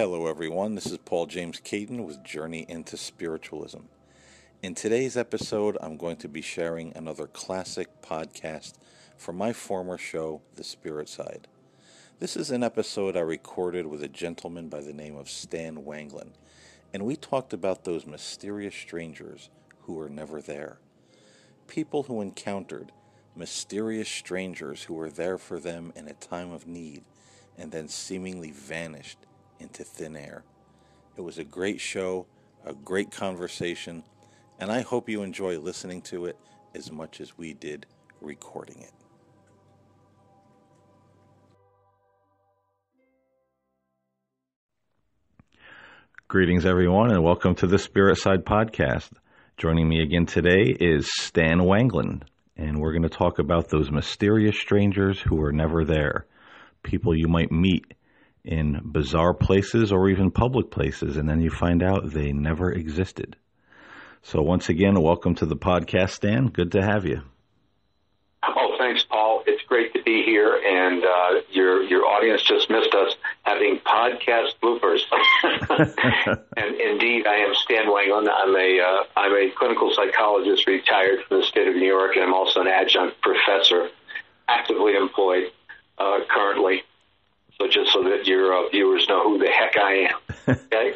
Hello, everyone. This is Paul James Caiden with Journey into Spiritualism. In today's episode, I'm going to be sharing another classic podcast from my former show, The Spirit Side. This is an episode I recorded with a gentleman by the name of Stan Wanglund, and we talked about those mysterious strangers who were never there. People who encountered mysterious strangers who were there for them in a time of need and then seemingly vanished into thin air. It was a great show, a great conversation, and I hope you enjoy listening to it as much as we did recording it. Greetings, everyone, and welcome to the Spirit Side Podcast. Joining me again today is Stan Wanglund, and we're going to talk about those mysterious strangers who are never there, people you might meet in bizarre places or even public places, and then you find out they never existed. So, once again, welcome to the podcast, Stan. Good to have you. Oh, thanks, Paul. It's great to be here, and uh, your your audience just missed us having podcast bloopers. and indeed, I am Stan Wanglund. I'm a uh, I'm a clinical psychologist retired from the state of New York, and I'm also an adjunct professor, actively employed uh, currently so just so that your uh, viewers know who the heck I am. Okay.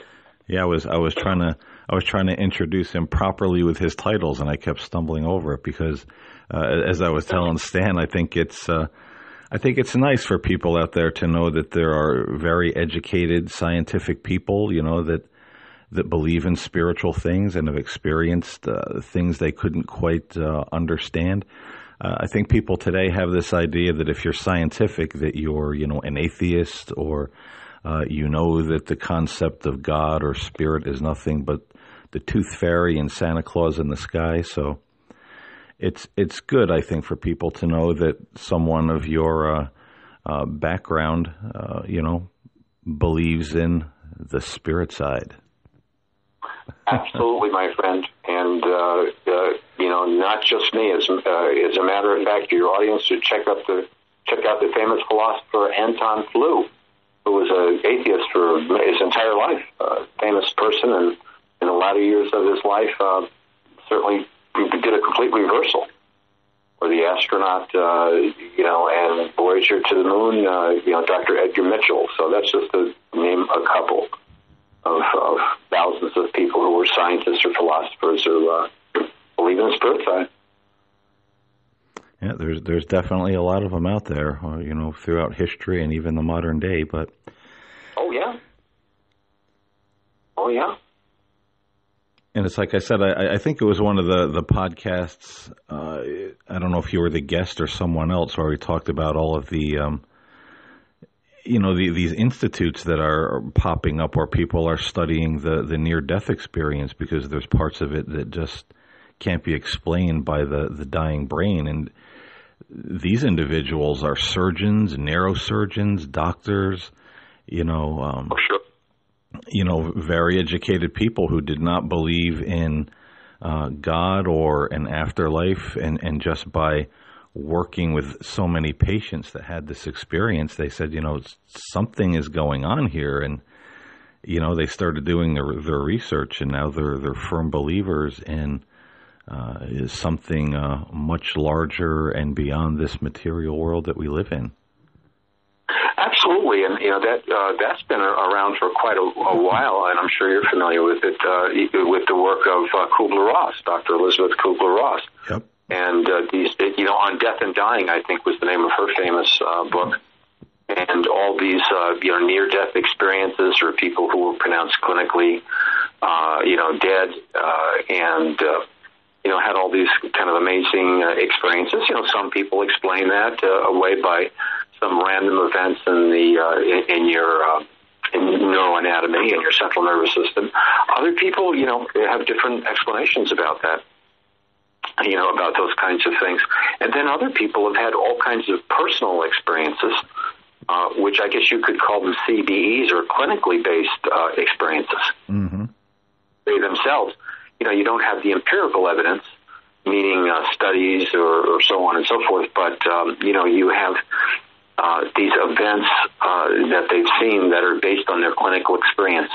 yeah, I was I was trying to I was trying to introduce him properly with his titles, and I kept stumbling over it because, uh, as I was telling Stan, I think it's. Uh, I think it's nice for people out there to know that there are very educated, scientific people, you know, that that believe in spiritual things and have experienced uh, things they couldn't quite uh, understand. Uh, I think people today have this idea that if you're scientific, that you're, you know, an atheist or uh, you know that the concept of God or spirit is nothing but the tooth fairy and Santa Claus in the sky. So it's it's good, I think, for people to know that someone of your uh, uh background, uh, you know, believes in the spirit side. Absolutely, my friend, and uh, you know, not just me. As, uh, as a matter of fact, your audience should check out the check out the famous philosopher Anton Flew, who was an atheist for his entire life. A famous person, and in a lot of years of his life, uh, certainly did a complete reversal. Or the astronaut, uh, you know, and Voyager to the moon, uh, you know, Dr. Edgar Mitchell. So that's just to name a couple of, of thousands of people who were scientists or philosophers or uh, believe in spirit side. Yeah, there's there's definitely a lot of them out there, uh, you know, throughout history and even the modern day. But oh yeah, oh yeah. And it's like I said, I, I think it was one of the the podcasts. Uh, I don't know if you were the guest or someone else, where we talked about all of the, um, you know, the, these institutes that are popping up where people are studying the the near death experience because there's parts of it that just can't be explained by the, the dying brain. And these individuals are surgeons, neurosurgeons, doctors, you know, um, oh, sure. you know, very educated people who did not believe in uh, God or an afterlife, and and just by working with so many patients that had this experience, they said, you know, something is going on here, and you know, they started doing their their research, and now they're they're firm believers in uh, is something uh, much larger and beyond this material world that we live in. Absolutely, and you know that uh, that's been around for quite a, a, while, and I'm sure you're familiar with it uh, with the work of uh, Kubler Ross, Dr. Elizabeth Kubler Ross. Yep. And uh, these, you know, on death and dying, I think was the name of her famous uh, book. And all these, uh, you know, near-death experiences, or people who were pronounced clinically, you know, dead, and you know, had all these kind of amazing uh, experiences. You know, some people explain that uh, away by some random events in the uh, in, in your uh, neuroanatomy in your central nervous system. Other people, you know, have different explanations about that. You know, about those kinds of things. And then other people have had all kinds of personal experiences, uh, which I guess you could call them CBEs or clinically based uh, experiences. Mm-hmm. They themselves you know, you don't have the empirical evidence, meaning uh, studies or, or, so on and so forth, but, um, you know, you have uh, these events uh, that they've seen that are based on their clinical experience.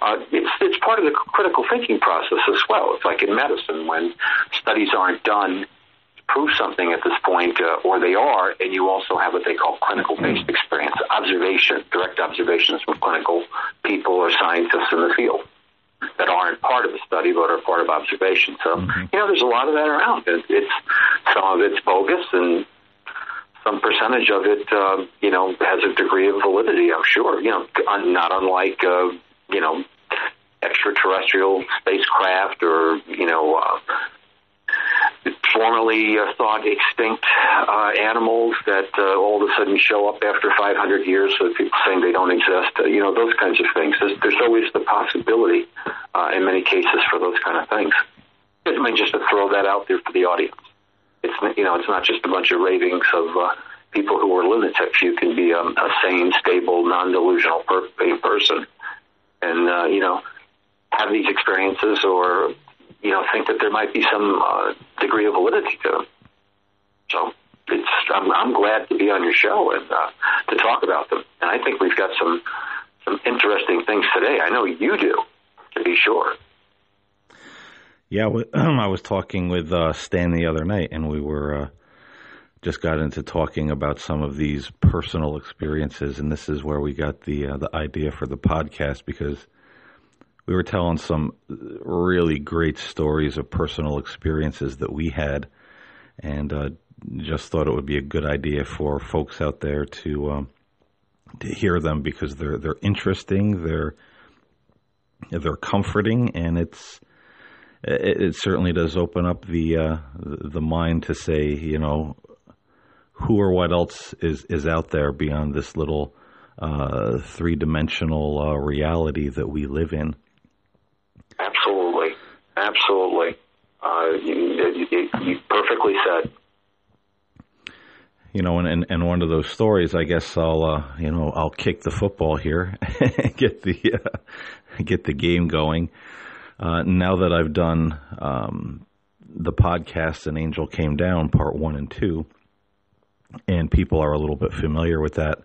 Uh, it's it's part of the critical thinking process as well. It's like in medicine when studies aren't done to prove something at this point, uh, or they are, and you also have what they call clinical based experience, observation, direct observations from clinical people or scientists in the field that aren't part of the study but are part of observation. So mm-hmm. you know, there's a lot of that around. It, it's some of it's bogus and some percentage of it, uh, you know, has a degree of validity. I'm sure. You know, not unlike uh, you know extraterrestrial spacecraft or you know. Uh, formerly uh, thought extinct uh, animals that uh, all of a sudden show up after 500 years, so people saying they don't exist. Uh, you know, those kinds of things. There's, there's always the possibility, uh, in many cases, for those kind of things. I mean, just to throw that out there for the audience it's you know it's not just a bunch of ravings of uh, people who are lunatics. You can be a, a sane, stable, non-delusional per- person, and uh, you know have these experiences, or you know think that there might be some uh, degree of validity to them. So it's I'm, I'm glad to be on your show and uh, to talk about them, and I think we've got some some interesting things today. I know you do, to be sure. Yeah, I was talking with uh, Stan the other night, and we were uh, just got into talking about some of these personal experiences, and this is where we got the uh, the idea for the podcast because we were telling some really great stories of personal experiences that we had, and uh, just thought it would be a good idea for folks out there to um, to hear them because they're they're interesting, they're they're comforting, and it's it, certainly does open up the uh, the mind to say, you know, who or what else is is out there beyond this little uh, three dimensional uh, reality that we live in. Absolutely, absolutely. Uh, you, you, you, perfectly said. You know, and, and, one of those stories, I guess I'll uh, you know I'll kick the football here, get the uh, get the game going. Uh, now that I've done um, the podcast and Angel Came Down, part one and two, and people are a little bit familiar with that,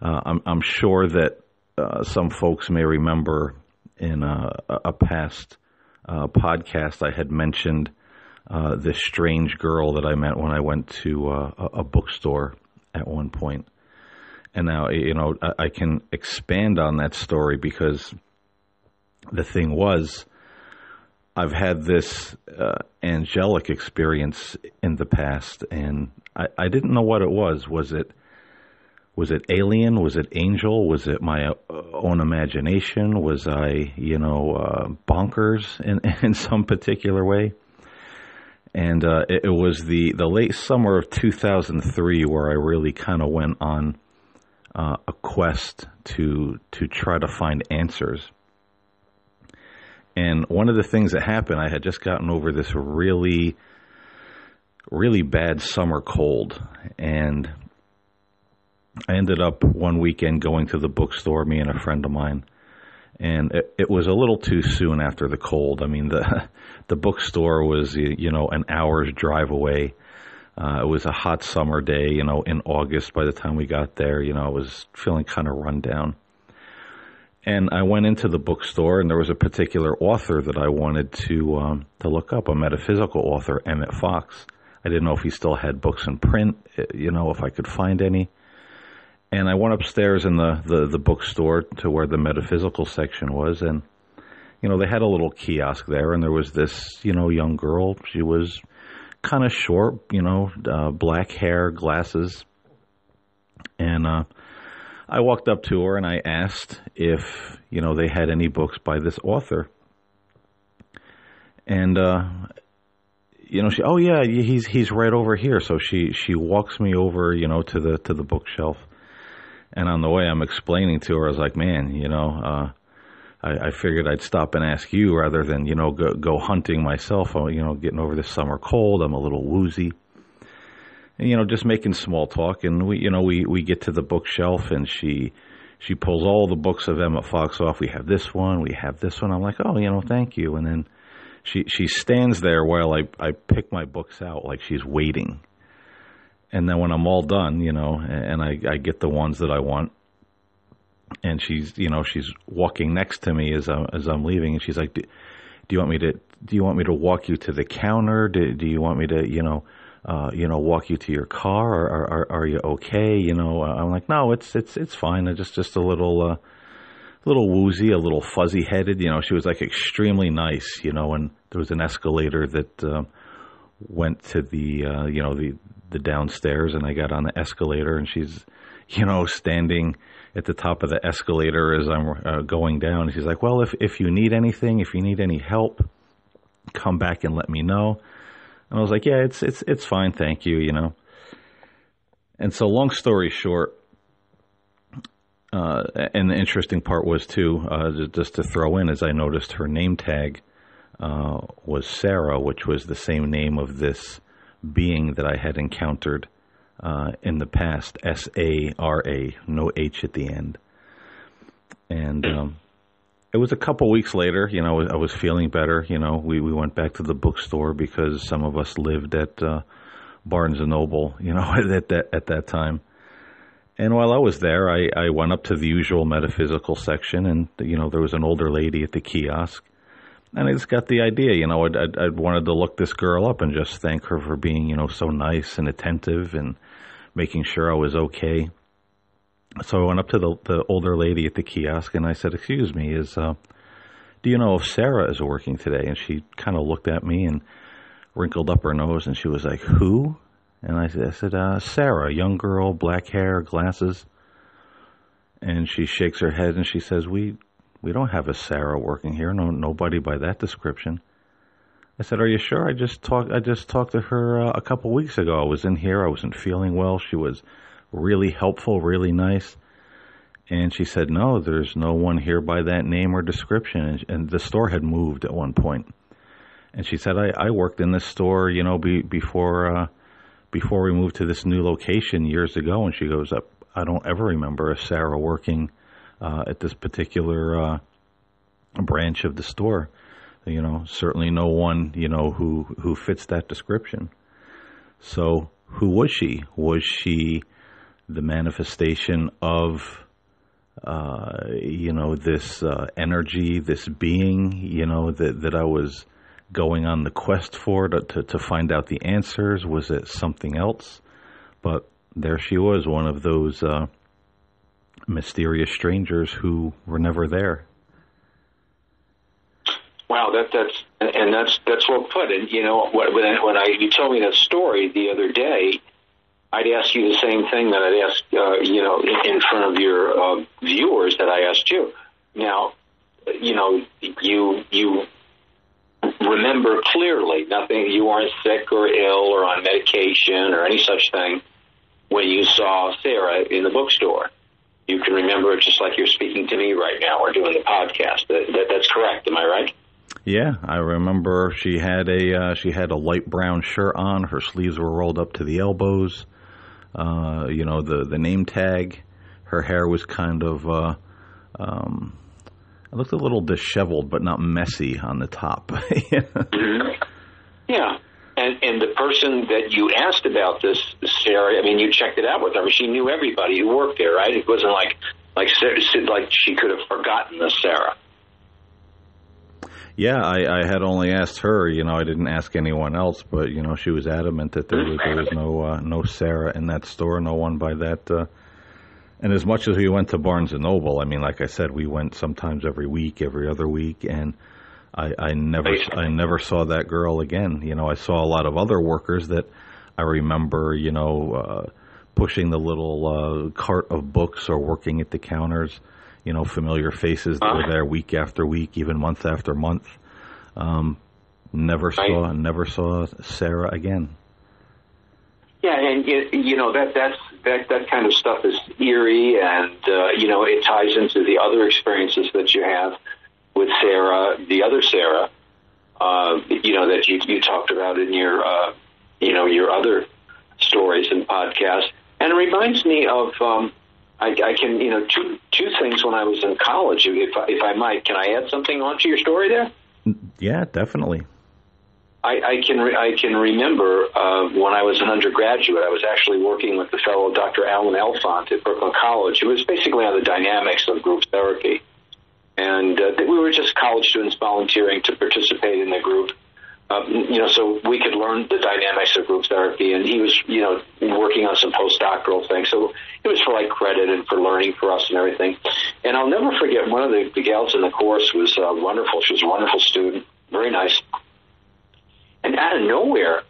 uh, I'm, I'm, sure that uh, some folks may remember in a, a past uh, podcast I had mentioned uh, this strange girl that I met when I went to uh, a, bookstore at one point. And now, you know, I, I can expand on that story because the thing was, I've had this uh, angelic experience in the past, and I, I, didn't know what it was. Was it was it alien? Was it angel? Was it my uh, own imagination? Was I, you know, uh, bonkers in in some particular way? And uh, it, it, was the the late summer of 2003 where I really kind of went on uh, a quest to to try to find answers and one of the things that happened, I had just gotten over this really, really bad summer cold. And I ended up one weekend going to the bookstore, me and a friend of mine. And it, it was a little too soon after the cold. I mean, the the bookstore was, you know, an hour's drive away. Uh, it was a hot summer day, you know, in August. By the time we got there, you know, I was feeling kind of run down. And I went into the bookstore, and there was a particular author that I wanted to um, to look up, a metaphysical author, Emmett Fox. I didn't know if he still had books in print, eh, you know, if I could find any. And I went upstairs in the, the, the bookstore to where the metaphysical section was, and you know, they had a little kiosk there, and there was this, you know, young girl. She was kind of short, you know, uh, black hair, glasses, and uh, I walked up to her and I asked if you know they had any books by this author, and uh, you know she oh yeah he's he's right over here. So she she walks me over you know to the to the bookshelf, and on the way I'm explaining to her I was like man you know. Uh, I, I figured I'd stop and ask you rather than you know go, go hunting myself. Uh, you know, getting over this summer cold. I'm a little woozy you know, just making small talk. And we, you know, we, we get to the bookshelf and she, she pulls all the books of Emmett Fox off. We have this one, we have this one. I'm like, oh, you know, thank you. And then she, she stands there while I, I pick my books out like she's waiting. and then when I'm all done, you know, and I, I get the ones that I want, and she's, you know, she's walking next to me as I'm as I'm leaving, and she's like, "Do, do you want me to do you want me to walk you to the counter? Do, do you want me to, you know?" Uh, you know, walk you to your car, or, or, or are you okay? You know, I'm like, no, it's it's it's fine. I just just a little uh, little woozy, a little fuzzy headed. You know, she was like extremely nice. You know, and there was an escalator that uh, went to the uh, you know the the downstairs, and I got on the escalator, and she's you know standing at the top of the escalator as I'm uh, going down. She's like, "Well, if if you need anything, if you need any help, come back and let me know." And I was like, "Yeah, it's it's it's fine, thank you." You know. And so, long story short, uh, and the interesting part was too, uh, just to throw in, as I noticed her name tag uh, was Sarah, which was the same name of this being that I had encountered uh, in the past. S A R A, no H at the end. And um, it was a couple weeks later. You know, I was feeling better. You know, we we went back to the bookstore because some of us lived at uh, Barnes and Noble. You know, at that at that time and while I was there, I, I went up to the usual metaphysical section, and you know there was an older lady at the kiosk, and I just got the idea. You know, I I wanted to look this girl up and just thank her for being you know so nice and attentive and making sure I was okay. So I went up to the the older lady at the kiosk, and I said, "Excuse me, is uh, do you know if Sarah is working today?" And she kind of looked at me and wrinkled up her nose, and she was like, "Who?" And I said, I said uh, Sarah, young girl, black hair, glasses. And she shakes her head and she says, "We we don't have a Sarah working here. No, nobody by that description." I said, "Are you sure? I just talked. I just talked to her uh, a couple weeks ago. I was in here. I wasn't feeling well. She was really helpful, really nice." And she said, "No, there's no one here by that name or description." And, and the store had moved at one point. And she said, "I, I worked in this store, you know, be, before." Uh, before we moved to this new location years ago, and she goes, I don't ever remember a Sarah working uh, at this particular uh, branch of the store. You know, certainly no one you know who who fits that description. So, who was she? Was she the manifestation of uh, you know this uh, energy, this being? You know that that I was going on the quest for to, to, to find out the answers? Was it something else? But there she was, one of those uh, mysterious strangers who were never there. Wow, that that's and that's that's well put. And you know, when when I you told me that story the other day, I'd ask you the same thing that I'd ask uh, you know in, in front of your uh, viewers that I asked you. Now, you know, you you remember clearly nothing you weren't sick or ill or on medication or any such thing when you saw Sarah in the bookstore. You can remember it just like you're speaking to me right now or doing the podcast. That, that, that's correct. Am I right? Yeah, I remember she had a uh, she had a light brown shirt on. Her sleeves were rolled up to the elbows. Uh, you know the the name tag. Her hair was kind of uh, um, it looked a little disheveled, but not messy on the top. mm-hmm. Yeah. And, and the person that you asked about this, Sarah, I mean, you checked it out with her. She knew everybody who worked there, right? It wasn't like like like she could have forgotten the Sarah. Yeah, I, I had only asked her. You know, I didn't ask anyone else, but you know, she was adamant that there was there was no uh, no Sarah in that store, no one by that uh, and as much as we went to Barnes and Noble, I mean, like I said, we went sometimes every week, every other week, and I, I never, I never saw that girl again. You know, I saw a lot of other workers that I remember, you know, uh, pushing the little uh, cart of books or working at the counters. You know, familiar faces that were there week after week, even month after month. Um, never saw, never saw Sarah again. Yeah, and you know that that's that that kind of stuff is eerie, and uh, you know it ties into the other experiences that you have with Sarah, the other Sarah. Uh, you know that you you talked about in your uh, you know your other stories and podcasts, and it reminds me of. Um, I, I can, you know, two two things when I was in college. If if I might, can I add something onto your story there? Yeah, definitely. I, I can re- I can remember uh, when I was an undergraduate, I was actually working with the fellow Dr. Alan Elfont at Brooklyn College, who was basically on the dynamics of group therapy, and uh, we were just college students volunteering to participate in the group. Um, you know, so we could learn the dynamics of group therapy, and he was, you know, working on some postdoctoral things. So it was for like credit and for learning for us and everything. And I'll never forget one of the, the gals in the course was uh, wonderful. She was a wonderful student, very nice. And out of nowhere,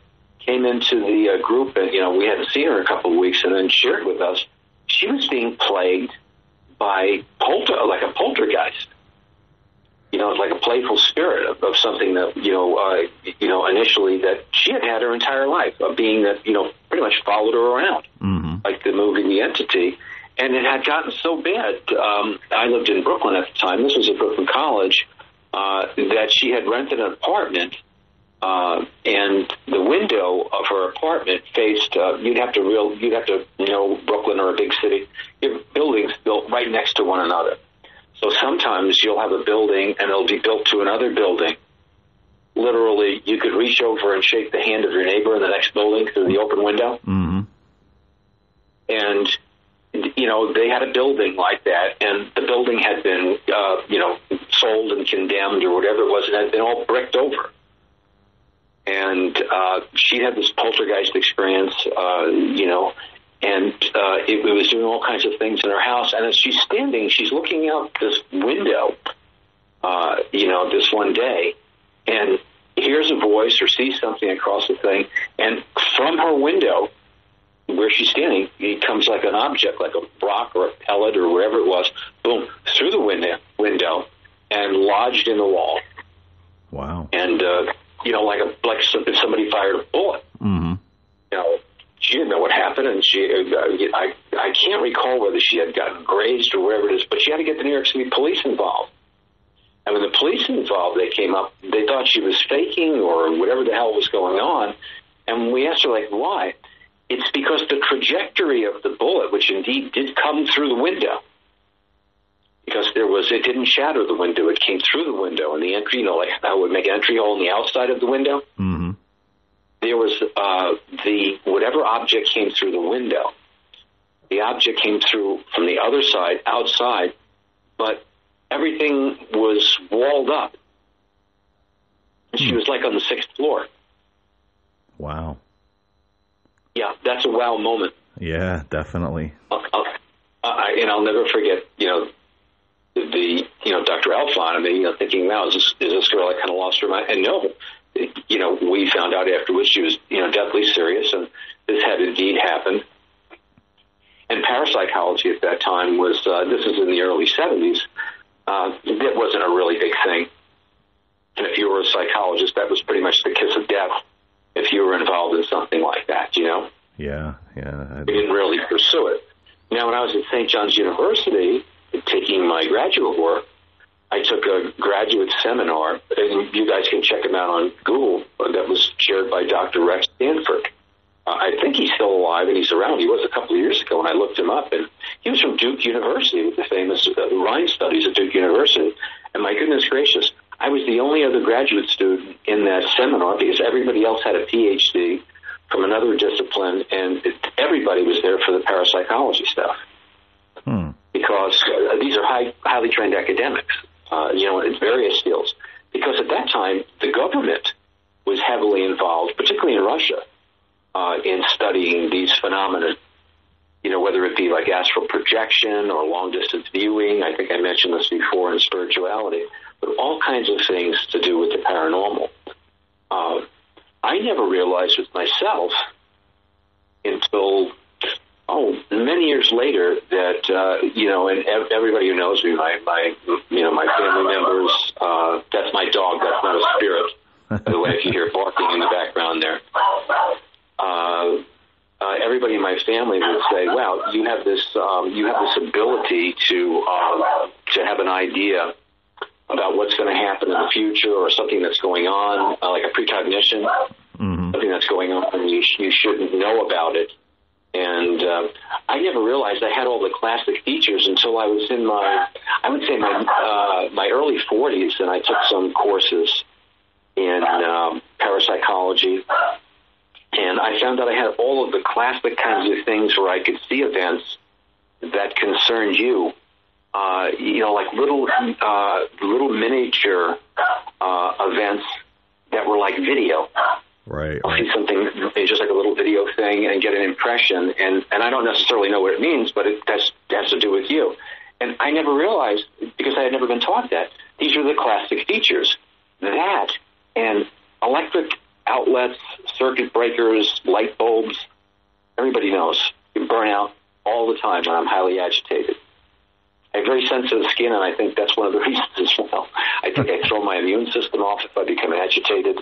came into the uh, group, and you know, we hadn't seen her in a couple of weeks, and then shared with us she was being plagued by polter, like a poltergeist you know, like a playful spirit of, of something that, you know, uh, you know, initially that she had had her entire life, a being that, you know, pretty much followed her around, mm-hmm. like the movie The Entity. And it had gotten so bad. Um, I lived in Brooklyn at the time. This was at Brooklyn College. Uh, that she had rented an apartment, uh, and the window of her apartment faced. Uh, you'd have to real. You'd have to you know Brooklyn or a big city. Your buildings built right next to one another. So sometimes you'll have a building and it'll be built to another building. Literally, you could reach over and shake the hand of your neighbor in the next building through the open window. Mm-hmm. And, you know, they had a building like that, and the building had been, uh, you know, sold and condemned or whatever it was, and had been all bricked over. And uh, she had this poltergeist experience, uh, you know, and uh, it, it was doing all kinds of things in her house. And as she's standing, she's looking out this window, uh, you know, this one day, and hears a voice or sees something across the thing, and from her window, where she's standing, it comes like an object, like a rock or a pellet or wherever it was, boom, through the window, window, and lodged in the wall. Wow! And uh, you know, like a like somebody fired a bullet. Mm-hmm. You know, she didn't know what happened, and she uh, I I can't recall whether she had gotten grazed or wherever it is, but she had to get the New York City police involved. And when the police involved, they came up. They thought she was faking or whatever the hell was going on. And we asked her like, why? It's because the trajectory of the bullet, which indeed did come through the window, because there was it didn't shatter the window; it came through the window, and the entry, you know, like that would make an entry hole in the outside of the window. Mm-hmm there was uh, the whatever object came through the window. The object came through from the other side, outside, but everything was walled up. And she hmm. was like on the sixth floor. Wow. Yeah, that's a wow moment. Yeah, definitely. I'll, I'll, I, and I'll never forget, you know, the, you know Dr. Elfont. I mean, you know, thinking, wow, is this is this girl? I kind of lost her mind. And no, you know, we found out afterwards she was, you know, deathly serious, and this had indeed happened. And parapsychology at that time was, uh, this is in the early 70s, uh, it wasn't a really big thing. And if you were a psychologist, that was pretty much the kiss of death if you were involved in something like that, you know? Yeah, yeah. We didn't really pursue it. Now, when I was at St. John's University, taking my graduate work, I took a graduate seminar, and you guys can check him out on Google, that was chaired by Dr. Rex Stanford. Uh, I think he's still alive and he's around. He was a couple of years ago, and I looked him up, and he was from Duke University with the famous uh, Rhine studies at Duke University. And my goodness gracious, I was the only other graduate student in that seminar because everybody else had a PhD from another discipline, and it, everybody was there for the parapsychology stuff. Hmm. Because uh, these are high, highly trained academics uh, you know, in various fields. Because at that time, the government was heavily involved, particularly in Russia, uh, in studying these phenomena. You know, whether it be like astral projection or long distance viewing. I think I mentioned this before in spirituality, but all kinds of things to do with the paranormal. Uh, I never realized with myself until oh, many years later that, uh, you know, and everybody who knows me, my, my, you know, my family members, uh, that's my dog, that's not a spirit. By the way, if you hear barking in the background there, uh, uh, everybody in my family would say, "Wow, you have this, um, you have this ability to um, to have an idea about what's going to happen in the future or something that's going on, uh, like a precognition, mm-hmm. something that's going on, and you you shouldn't know about it." And uh, I never realized I had all the classic features until I was in my, I would say my uh, my early 40s, and I took some courses in um, parapsychology, and I found that I had all of the classic kinds of things where I could see events that concerned you. Uh, you know, like little uh, little miniature uh, events that were like video. Right. I'll see something, it's just like a little video thing, and get an impression, and and I don't necessarily know what it means, but it has has to do with you. And I never realized because I had never been taught that these are the classic features. That and electric outlets, circuit breakers, light bulbs. Everybody knows you burn out all the time when I'm highly agitated. I have very sensitive skin, and I think that's one of the reasons as well. I think I throw my immune system off if I become agitated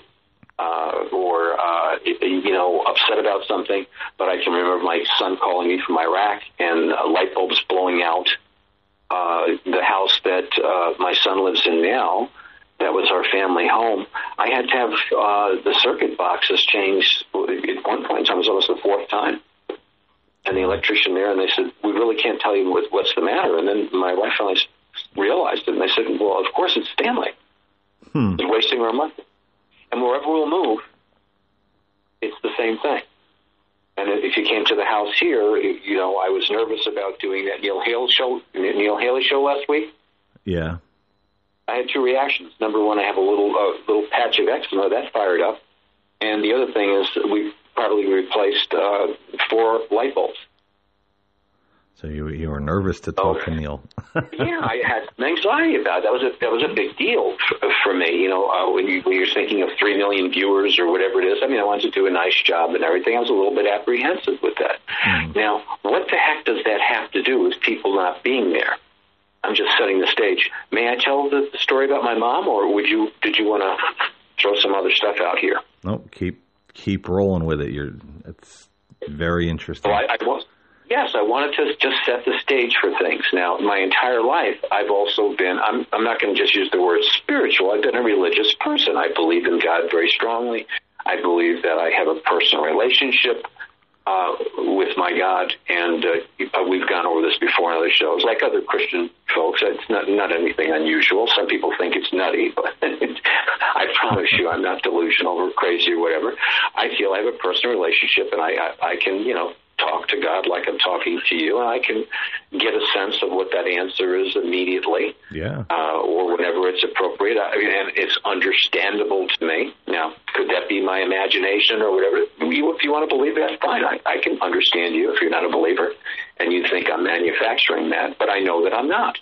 uh, or uh, you know upset about something. But I can remember my son calling me from Iraq and uh, light bulbs blowing out. Uh, the house that uh, my son lives in now, that was our family home. I had to have uh, the circuit boxes changed. At one point in it was almost the fourth time. And the electrician there, and they said, "We really can't tell you what, what's the matter." And then my wife finally realized it, and they said, "Well, of course it's Stanley. Hmm. He's wasting our money." And wherever we'll move, it's the same thing. And if you came to the house here, you know, I was nervous about doing that Neil Haley show, Neil Haley show last week. Yeah. I had two reactions. Number one, I have a little uh, little patch of eczema that fired up, and the other thing is we probably replaced uh, four light bulbs. So you you were nervous to talk to Neil. yeah, I had some anxiety about it. that. Was a that was a big deal for, for me. You know, uh, when you when you're thinking of three million viewers or whatever it is. I mean, I wanted to do a nice job and everything. I was a little bit apprehensive with that. Now, what the heck does that have to do with people not being there? I'm just setting the stage. May I tell the, story about my mom, or would you did you want to throw some other stuff out here? Nope. Keep keep rolling with it. You're it's very interesting. So I, I was, yes, I wanted to just set the stage for things. Now, my entire life, I've also been, I'm, I'm not going to just use the word spiritual. I've been a religious person. I believe in God very strongly. I believe that I have a personal relationship uh, with my God, and uh, we've gone over this before in other shows. Like other Christian folks, it's not not anything unusual. Some people think it's nutty, but I promise you, I'm not delusional or crazy or whatever. I feel I have a personal relationship, and I I, I can you know talk to God like I'm talking to you, and I can get a sense of what that answer is immediately Yeah. uh, or whenever it's appropriate. I mean, and it's understandable to me. Now, could that be my imagination or whatever? You, if you want to believe that, fine. I, I can understand you if you're not a believer and you think I'm manufacturing that, but I know that I'm not.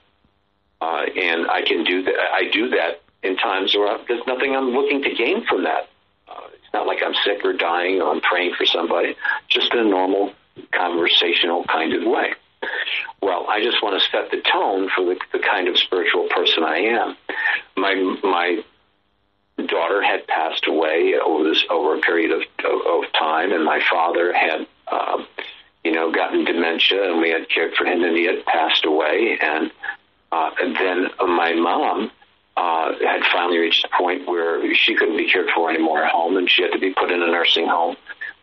Uh, and I can do that. I do that in times where there's nothing I'm looking to gain from that. Uh, it's not like I'm sick or dying or I'm praying for somebody, just in a normal conversational kind of way. Well, I just want to set the tone for the, the kind of spiritual person I am. My my daughter had passed away over this over a period of of, of time, and my father had um, you know gotten dementia, and we had cared for him, and he had passed away, and, uh, and then my mom. Uh, had finally reached a point where she couldn't be cared for anymore at home, and she had to be put in a nursing home.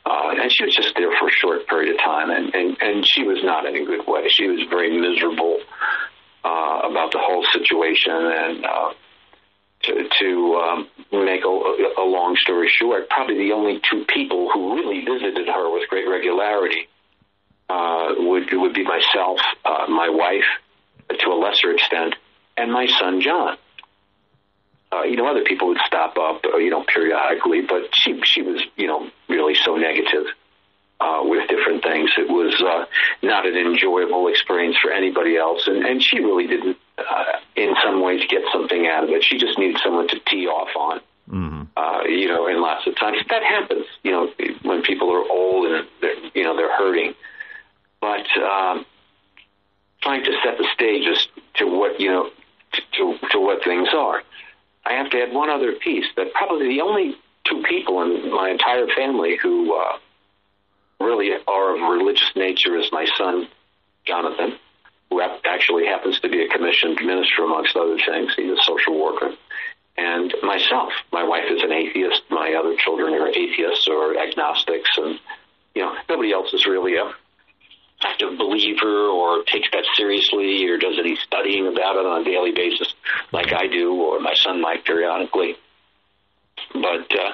Uh, and she was just there for a short period of time, and, and, and she was not in a good way. She was very miserable uh, about the whole situation, and uh, to, to um, make a, a long story short, probably the only two people who really visited her with great regularity uh, would would be myself, uh, my wife, to a lesser extent, and my son John. Uh, you know, other people would stop up, uh, you know, periodically, but she she was, you know, really so negative uh, with different things. It was uh, not an enjoyable experience for anybody else, and and she really didn't, uh, in some ways, get something out of it. She just needed someone to tee off on. hmm Uh, you know, and lots of times that happens. You know, when people are old and they're, you know they're hurting, but um, trying to set the stage as to what you know to, to to what things are. I have to add one other piece that probably the only two people in my entire family who uh, really are of religious nature is my son Jonathan, who actually happens to be a commissioned minister amongst other things. He's a social worker. And myself, my wife is an atheist. My other children are atheists or agnostics, and you know nobody else is really a active believer or takes that seriously or does any studying about it on a daily basis like I do or my son might periodically. But uh,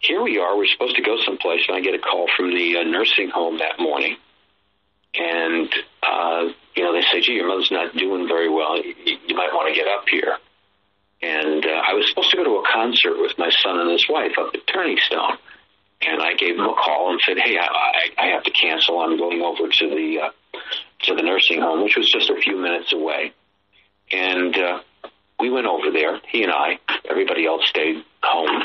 here we are. We're supposed to go someplace, and I get a call from the uh, nursing home that morning, and uh, you know they say, "Gee, your mother's not doing very well. You, you might want to get up here." And uh, I was supposed to go to a concert with my son and his wife up at Turning Stone, and I gave him a call and said, "Hey, I, I, I have to cancel. I'm going over to the uh, to the nursing home, which was just a few minutes away." And uh, we went over there. He and I. Everybody else stayed home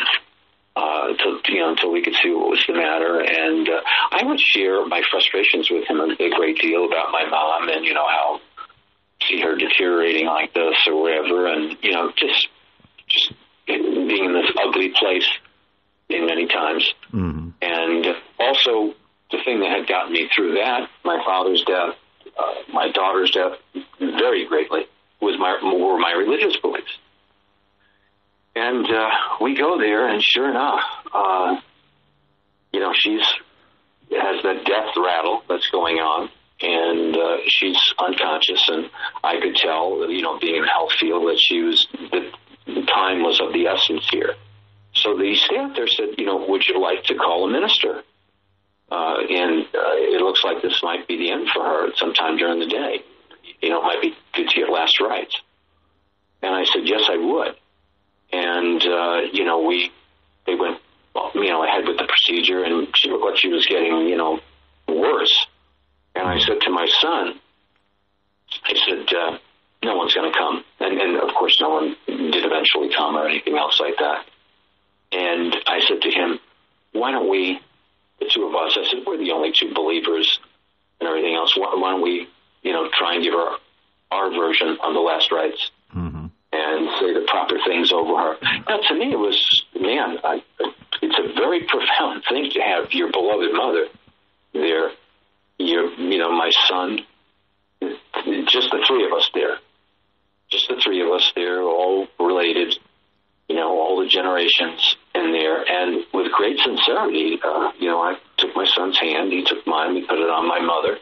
uh, until you know until we could see what was the matter. And uh, I would share my frustrations with him a, great deal about my mom and you know how see her deteriorating like this or whatever, and you know just just being in this ugly place in many times. Mm-hmm. And also the thing that had gotten me through that, my father's death, uh, my daughter's death, very greatly was my were my religious beliefs. And uh, we go there, and sure enough, uh, you know, she's has that death rattle that's going on, and uh, she's unconscious. And I could tell, you know, being in the health field, that she was the, the time was of the essence here. So the staff there said, you know, would you like to call a minister? Uh, and uh, it looks like this might be the end for her sometime during the day. You know, it might be good to get last rites. And I said, yes, I would and uh, you know we they went you know ahead with the procedure, and she looked like she was getting you know worse. And I said to my son, I said, uh, no one's going to come, and, and of course no one did eventually come or anything else like that. And I said to him, why don't we, the two of us, I said we're the only two believers and everything else. Why, why don't we, you know, try and give her our version on the last rites? Mm-hmm and say the proper things over her. Now, to me, it was, man, I, it's a very profound thing to have your beloved mother there, your, you know, my son, just the three of us there, just the three of us there, all related, you know, all the generations in there, and with great sincerity, uh, you know, I took my son's hand, he took mine, we put it on my mother,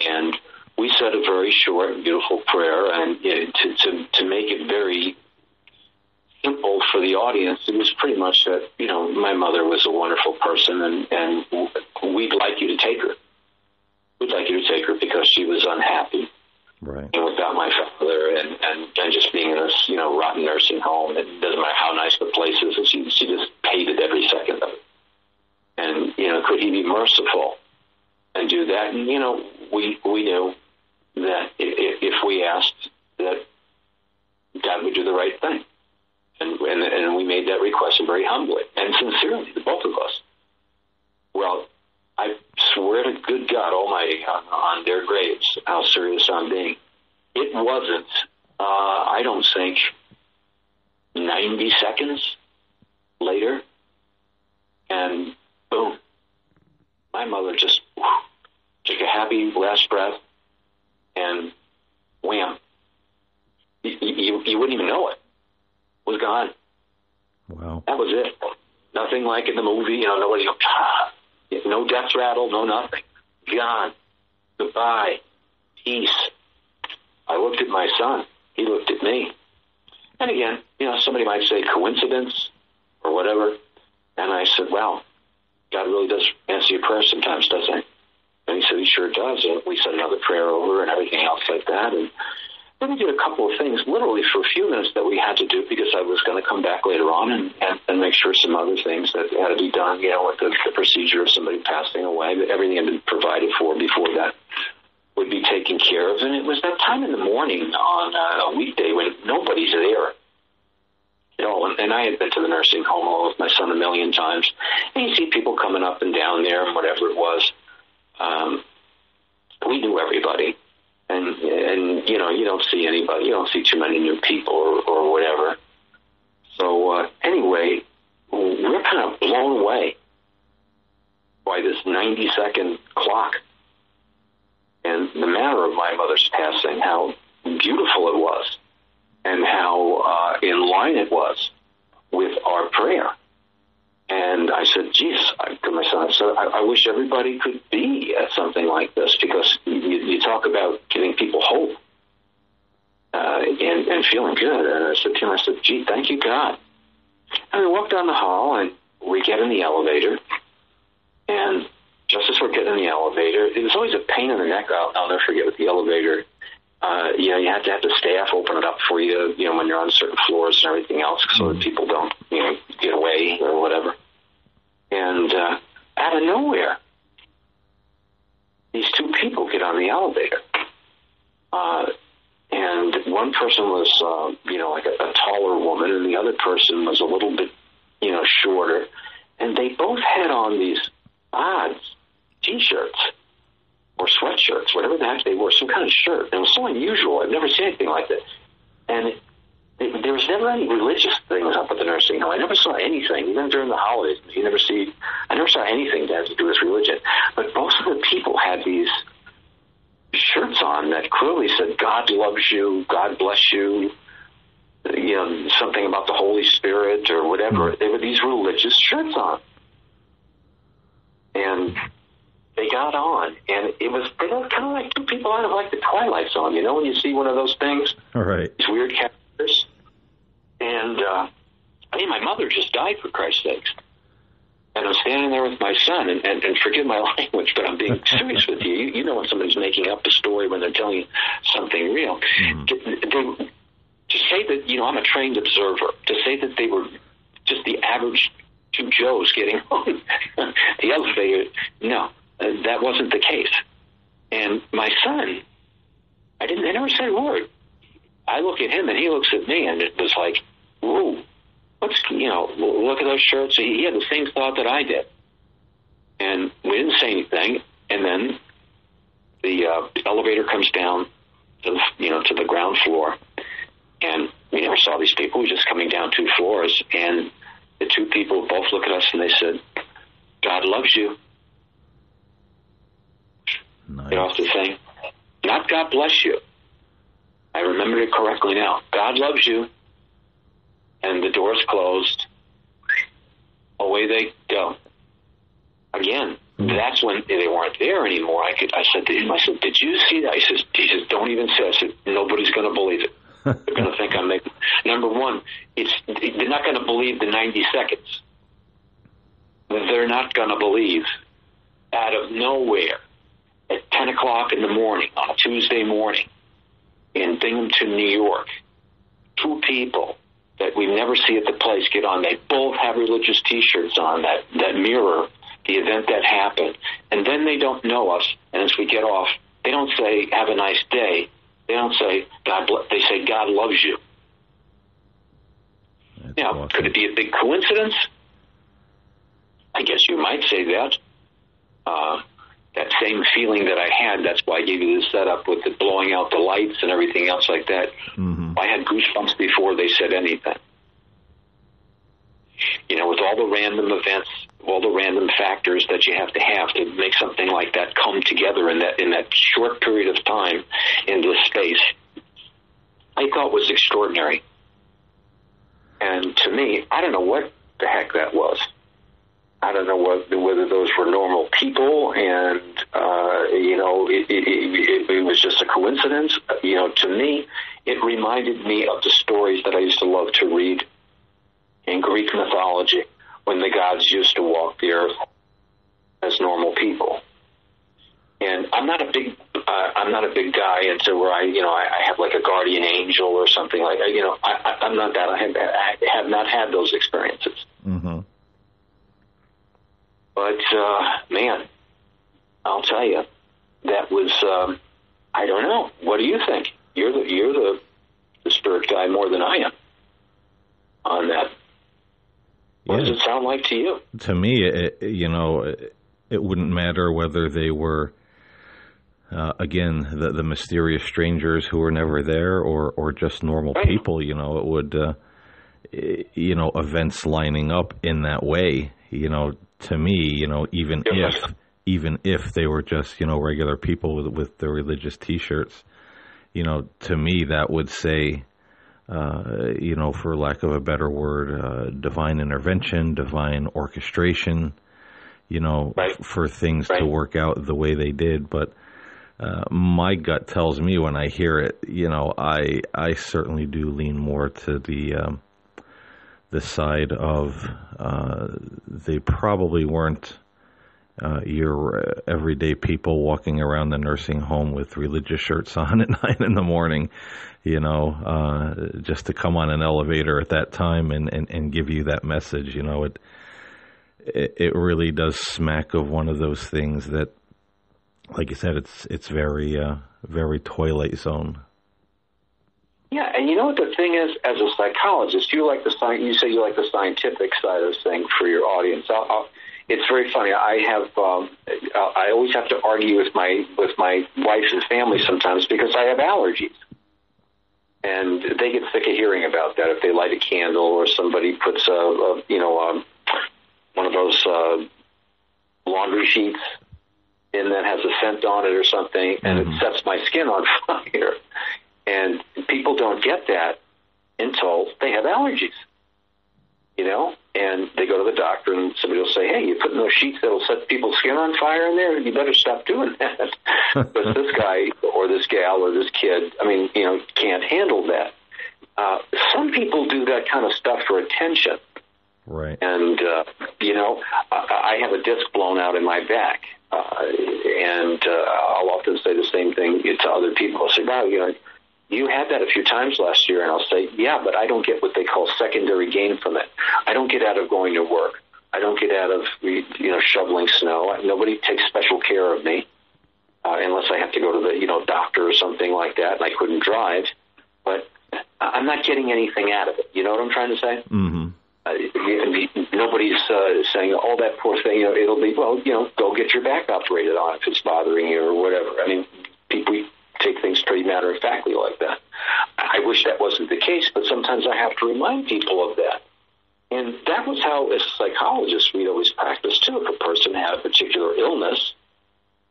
and we said a very short, beautiful prayer, and you know, to, to to make it very simple for the audience, it was pretty much that you know my mother was a wonderful person, and and we'd like you to take her. We'd like you to take her because she was unhappy. Right. And without my father and, and, and just being in this, you know, rotten nursing home, it doesn't matter how nice the place is, she, she just hated every second of it. And, you know, could he be merciful and do that? And, you know, we, we knew that if, if we asked that God would do the right thing. And, and, and we made that request very humbly and sincerely, the both of us. Well, I swear to good God Almighty on, on their graves how serious I'm being. It wasn't, uh, I don't think, 90 seconds later, and boom, my mother just whew, took a happy last breath and wham, you, you, you wouldn't even know it. Was gone. Wow. That was it. Nothing like in the movie, you know, nobody, ah, no death rattle, no nothing. Gone. Goodbye. Peace. I looked at my son. He looked at me. And again, you know, somebody might say coincidence or whatever. And I said, well, God really does answer your prayers sometimes, doesn't he? And he said, he sure does. And we said another prayer over and everything else like that. And then we did a couple of things, literally for a few minutes, that we had to do because I was going to come back later on and, and, and make sure some other things that had to be done, you know, with the, the procedure of somebody passing away, but everything had been provided for before that would be taken care of. And it was that time in the morning on a weekday when nobody's there. You know, and, and I had been to the nursing home with my son a million times, and you see people coming up and down there and whatever it was um, we knew everybody, and and you know you don't see anybody, you don't see too many new people or, or whatever. So uh, anyway, we're kind of blown away by this 90 second clock and the manner of my mother's passing, how beautiful it was, and how uh, in line it was with our prayer. And I said, geez, I, to my son, I said, I, I wish everybody could be at something like this because you, you talk about giving people hope uh, and, and feeling good. And I said to him, I said, gee, thank you, God. And we walked down the hall and we get in the elevator, and just as we're getting in the elevator, it was always a pain in the neck. I'll, I'll never forget with the elevator. Uh, you know, you have to have the staff open it up for you, you know, when you're on certain floors and everything else, so that people don't, you know, get away or whatever. And uh, out of nowhere, these two people get on the elevator. Uh, and one person was, uh, you know, like a, a taller woman, and the other person was a little bit, you know, shorter. And they both had on these odd t-shirts or sweatshirts, whatever the heck they were, some kind of shirt. And it was so unusual. I've never seen anything like that. And it, there was never any religious things up at the nursing home. I never saw anything, even during the holidays. You never see, I never saw anything that had to do with religion. But most of the people had these shirts on that clearly said, God loves you, God bless you, you know, something about the Holy Spirit or whatever. There were these religious shirts on. And they got on, and it was they were kind of like two people out of like the Twilight Zone. You know, when you see one of those things, All right. these weird characters. And uh, I mean, my mother just died for Christ's sakes, and I'm standing there with my son, and, and, and forgive my language, but I'm being serious with you. you. You know when somebody's making up a story when they're telling you something real. To, they, to say that you know I'm a trained observer, to say that they were just the average two Joes getting on the elevator, no, that wasn't the case. And my son, I didn't. I never said a word. I look at him and he looks at me, and it was like, "Whoa, what's you know? Look at those shirts." He, had the same thought that I did, and we didn't say anything. And then the uh, elevator comes down to the, you know to the ground floor, and we never saw these people. We were just coming down two floors, and the two people both look at us and they said, "God loves you." Nice. The thing. Not God bless you. I remember it correctly now. God loves you. And the door's closed. Away they go. Again, hmm. that's when they weren't there anymore. I could. I said to him, I said, "Did you see that?" He says, "He says, don't even say." I said, "Nobody's going to believe it. They're going to think I'm making." Number one, it's they're not going to believe the 90 seconds. They're not going to believe out of nowhere at 10 o'clock in the morning on a Tuesday morning in Binghamton, New York, two people that we never see at the place get on. They both have religious T-shirts on that that mirror the event that happened, and then they don't know us. And as we get off, they don't say "Have a nice day." They don't say "God." Bless. They say "God loves you." That's Now, awesome. could it be a big coincidence? I guess you might say that. Uh, that same feeling that I had, that's why I gave you the setup with the blowing out the lights and everything else like that. Mhm. I had goosebumps before they said anything. You know, with all the random events, all the random factors that you have to have to make something like that come together in that in that short period of time in this space, I thought was extraordinary. And to me, I don't know what the heck that was. I don't know what, whether those were normal people, and uh, you know, it, it, it, it was just a coincidence. You know, to me, it reminded me of the stories that I used to love to read in Greek mythology, when the gods used to walk the earth as normal people. And I'm not a big, uh, I'm not a big guy into where I, you know, I, I have like a guardian angel or something like. You know, I, I'm not that. I have, I have not had those experiences. Mhm. But uh, man, I'll tell you, that was um, I don't know. What do you think? You're the you're the, the spirit guy more than I am on that. What does it sound like to you? to me, it, you know, it, it wouldn't matter whether they were, uh, again, the, the mysterious strangers who were never there, or or just normal Right. people. You know, it would, uh, you know, events lining up in that way. You know, to me, you know, even if even if they were just you know regular people with with their religious T-shirts, you know, to me that would say. Uh, you know, for lack of a better word, uh, divine intervention, divine orchestration, you know, Right. f- for things to work out the way they did. But uh, my gut tells me when I hear it, you know, I I certainly do lean more to the um, the side of uh, they probably weren't uh, your everyday people walking around the nursing home with religious shirts on at nine in the morning, you know, uh, just to come on an elevator at that time and, and, and give you that message. You know, it, it really does smack of one of those things that, like you said, it's it's very uh, very twilight zone. Yeah, and you know what the thing is, as a psychologist, you like the sci- you say you like the scientific side of things for your audience. I'll, I'll, it's very funny. I have um, I always have to argue with my with my wife and family sometimes because I have allergies, and they get sick of hearing about that. If they light a candle or somebody puts a, a you know um, one of those uh, laundry sheets in that has a scent on it or something, and mm-hmm. it sets my skin on fire, and people don't get that until they have allergies you know, and they go to the doctor and somebody will say, hey, you're putting those sheets that'll set people's skin on fire in there, you better stop doing that. but this guy or this gal or this kid, I mean, you know, can't handle that. Uh, some people do that kind of stuff for attention. Right. And, uh, you know, I, I have a disc blown out in my back. Uh, and uh, I'll often say the same thing to other people. I'll say, wow, you know, you had that a few times last year, and I'll say, yeah, but I don't get what they call secondary gain from it. I don't get out of going to work. I don't get out of you know shoveling snow. Nobody takes special care of me uh, unless I have to go to the you know doctor or something like that, and I couldn't drive. But I'm not getting anything out of it. You know what I'm trying to say? Mm-hmm. Uh, nobody's uh, saying, "Oh, that poor thing." You know, it'll be well. You know, go get your back operated on if it's bothering you or whatever. I mean, people take things pretty matter of factly like that. I wish that wasn't the case, but sometimes I have to remind people of that. And that was how, as psychologists, we'd always practice too. If a person had a particular illness,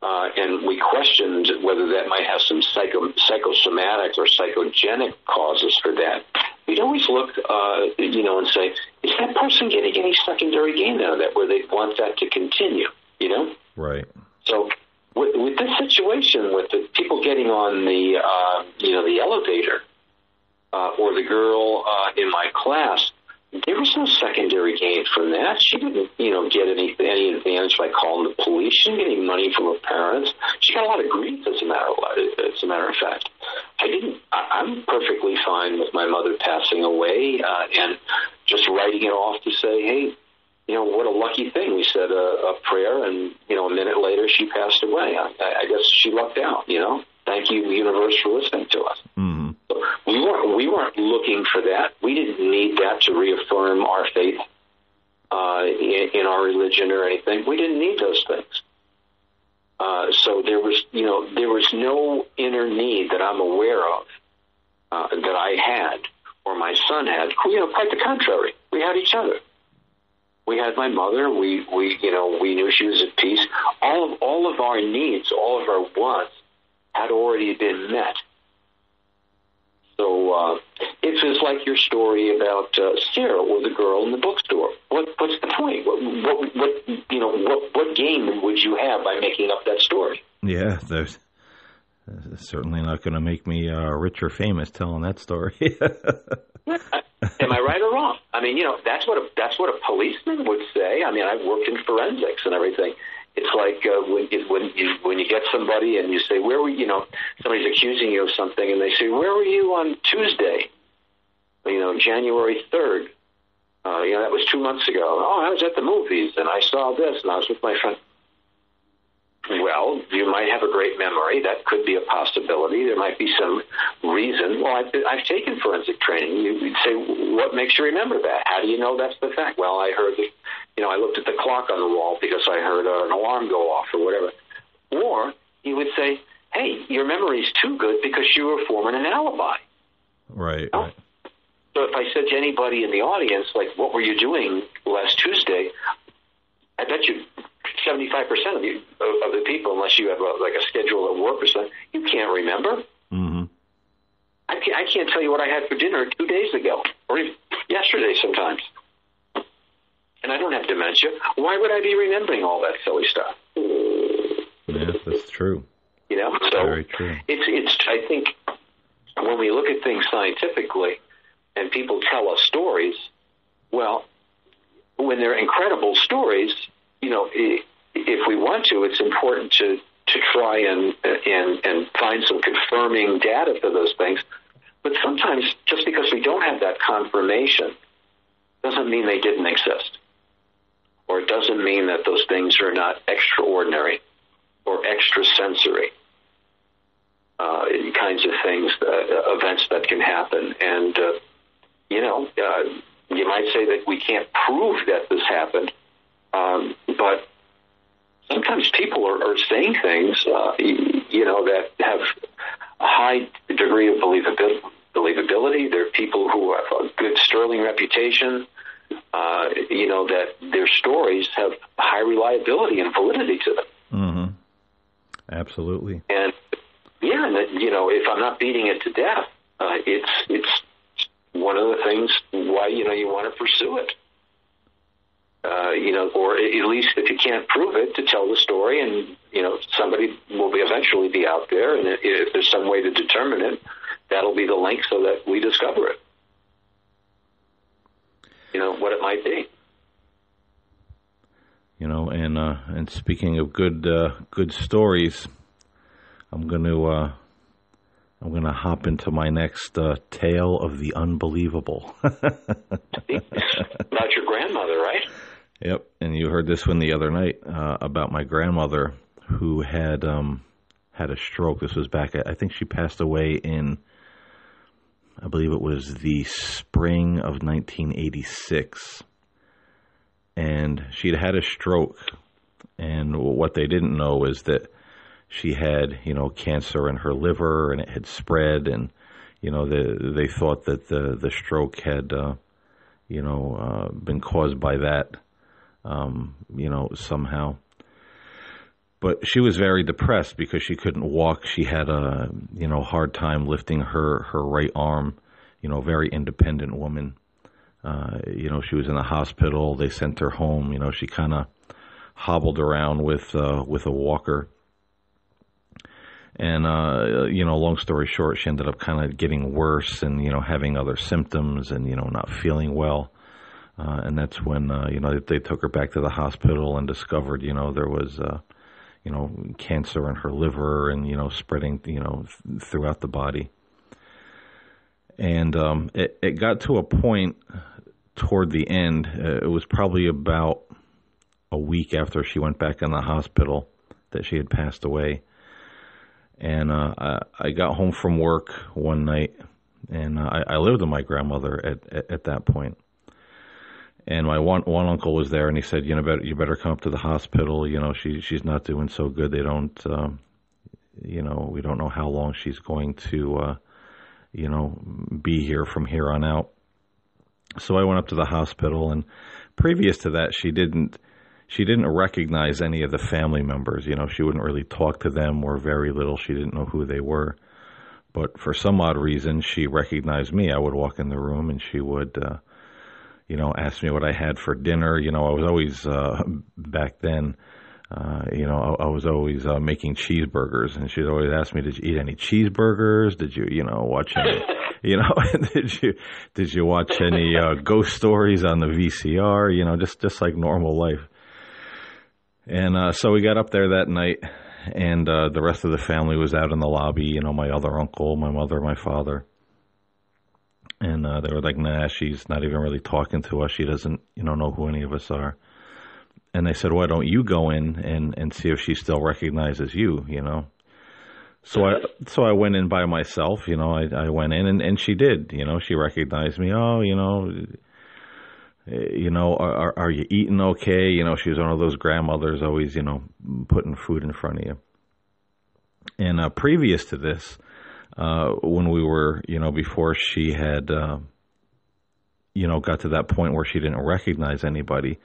uh, and we questioned whether that might have some psycho, psychosomatic or psychogenic causes for that, we'd always look, uh, you know, and say, is that person getting any secondary gain out of that, where they want that to continue, you know? Right. So with, with this situation, with the people getting on the uh, you know the elevator uh, or the girl uh, in my class, there was no secondary gain from that. She didn't you know get any any advantage by calling the police. She didn't get any money from her parents. She got a lot of grief, as a matter of as a matter of fact. I didn't. I, I'm perfectly fine with my mother passing away uh, and just writing it off to say, hey you know, what a lucky thing. We said a, a prayer, and you know, a minute later she passed away. I, I guess she lucked out. You know, thank you, universe, for listening to us. Mm-hmm. So we weren't we weren't looking for that. We didn't need that to reaffirm our faith uh, in, in our religion or anything. We didn't need those things. Uh, so there was, you know, there was no inner need that I'm aware of uh, that I had or my son had. You know, quite the contrary. We had each other. We had my mother. We, we, you know, we knew she was at peace. All of, all of our needs, all of our wants had already been met. So uh, it was like your story about uh, Sarah or the girl in the bookstore. What, what's the point? What, what, what, you know, what, what gain would you have by making up that story? Yeah, there's certainly not going to make me uh, rich or famous telling that story. Am I right or wrong? I mean, you know, that's what a, that's what a policeman would say. I mean, I've worked in forensics and everything. It's like uh, when when you when you get somebody and you say, "Where were you?" know, somebody's accusing you of something, and they say, "Where were you on Tuesday?" You know, January third. Uh, you know, that was two months ago. Oh, I was at the movies and I saw this, and I was with my friend. Well, you might have a great memory. That could be a possibility. There might be some reason. Well, I've, I've taken forensic training. You'd say, what makes you remember that? How do you know that's the fact? Well, I heard the, you know, I looked at the clock on the wall because I heard an alarm go off or whatever. Or you would say, hey, your memory's too good because you were forming an alibi. Right, oh. right. So if I said to anybody in the audience, like, what were you doing last Tuesday? I bet you 75% of you of the people, unless you have a, like a schedule at work or something, you can't remember. Mm-hmm. I can't, I can't tell you what I had for dinner two days ago or even yesterday sometimes. And I don't have dementia. Why would I be remembering all that silly stuff? Yeah, that's true. You know, so Very true. it's it's. I think when we look at things scientifically, and people tell us stories, Well, when they're incredible stories, you know, if we want to, it's important to to try and and and find some confirming data for those things. But sometimes, just because we don't have that confirmation, doesn't mean they didn't exist, or it doesn't mean that those things are not extraordinary or extrasensory. Uh, kinds of things, uh, events that can happen, and uh, you know, uh, you might say that we can't prove that this happened, um, but sometimes people are, are saying things, uh, you know, that have a high degree of believability. believability. There are people who have a good sterling reputation. Uh, you know that their stories have high reliability and validity to them. Mm-hmm. Absolutely. And yeah, and you know, if I'm not beating it to death, uh, it's it's one of the things why you know you want to pursue it. Uh, you know, or at least if you can't prove it, to tell the story, and you know somebody will be eventually be out there, and if there's some way to determine it, that'll be the link so that we discover it. You know what it might be. You know, and uh, and speaking of good uh, good stories, I'm going to uh, I'm going to hop into my next uh, tale of the unbelievable. About your grandmother, right? Yep, and you heard this one the other night uh, about my grandmother who had um, had a stroke. This was back. I think she passed away in, I believe it was the spring of 1986, and she'd had a stroke. And what they didn't know is that she had, you know, cancer in her liver and it had spread, and you know, the, they thought that the the stroke had, uh, you know, uh, been caused by that, um, you know, somehow. But she was very depressed because she couldn't walk. She had a, you know, hard time lifting her her right arm. You know, very independent woman. Uh, you know, she was in the hospital. They sent her home. You know, she kind of hobbled around with uh, with a walker and, uh, you know, long story short, she ended up kind of getting worse and, you know, having other symptoms and, you know, not feeling well. Uh, and that's when, uh, you know, they took her back to the hospital and discovered, you know, there was, uh, you know, cancer in her liver and, you know, spreading, you know, th- throughout the body. And um, it, it got to a point toward the end, uh, it was probably about a week after she went back in the hospital that she had passed away and uh, I, I got home from work one night, and uh, I, I lived with my grandmother at, at, at that point. And my one one uncle was there, and he said, "You know, better, you better come up to the hospital. You know, she she's not doing so good. They don't, um, you know, we don't know how long she's going to, uh, you know, be here from here on out." So I went up to the hospital, and previous to that, she didn't she didn't recognize any of the family members. You know, she wouldn't really talk to them or very little. She didn't know who they were. But for some odd reason, she recognized me. I would walk in the room and she would, uh, you know, asked me what I had for dinner. You know, I was always, uh, back then, uh, you know, I, I was always uh, making cheeseburgers, and she'd always ask me, "Did you eat any cheeseburgers? Did you, you know, watch any, you know, did you, did you watch any uh, ghost stories on the VCR? You know, just just like normal life." And uh, so we got up there that night, and uh, the rest of the family was out in the lobby. You know, my other uncle, my mother, my father. And uh, they were like, "Nah, she's not even really talking to us. She doesn't, you know, know who any of us are." And they said, "Why don't you go in and and see if she still recognizes you?" You know. So I so I went in by myself. You know, I I went in and and she did. You know, she recognized me. Oh, you know you know, are, are you eating okay? You know, she was one of those grandmothers always, you know, putting food in front of you. And uh, previous to this, uh, when we were, you know, before she had, uh, you know, got to that point where she didn't recognize anybody,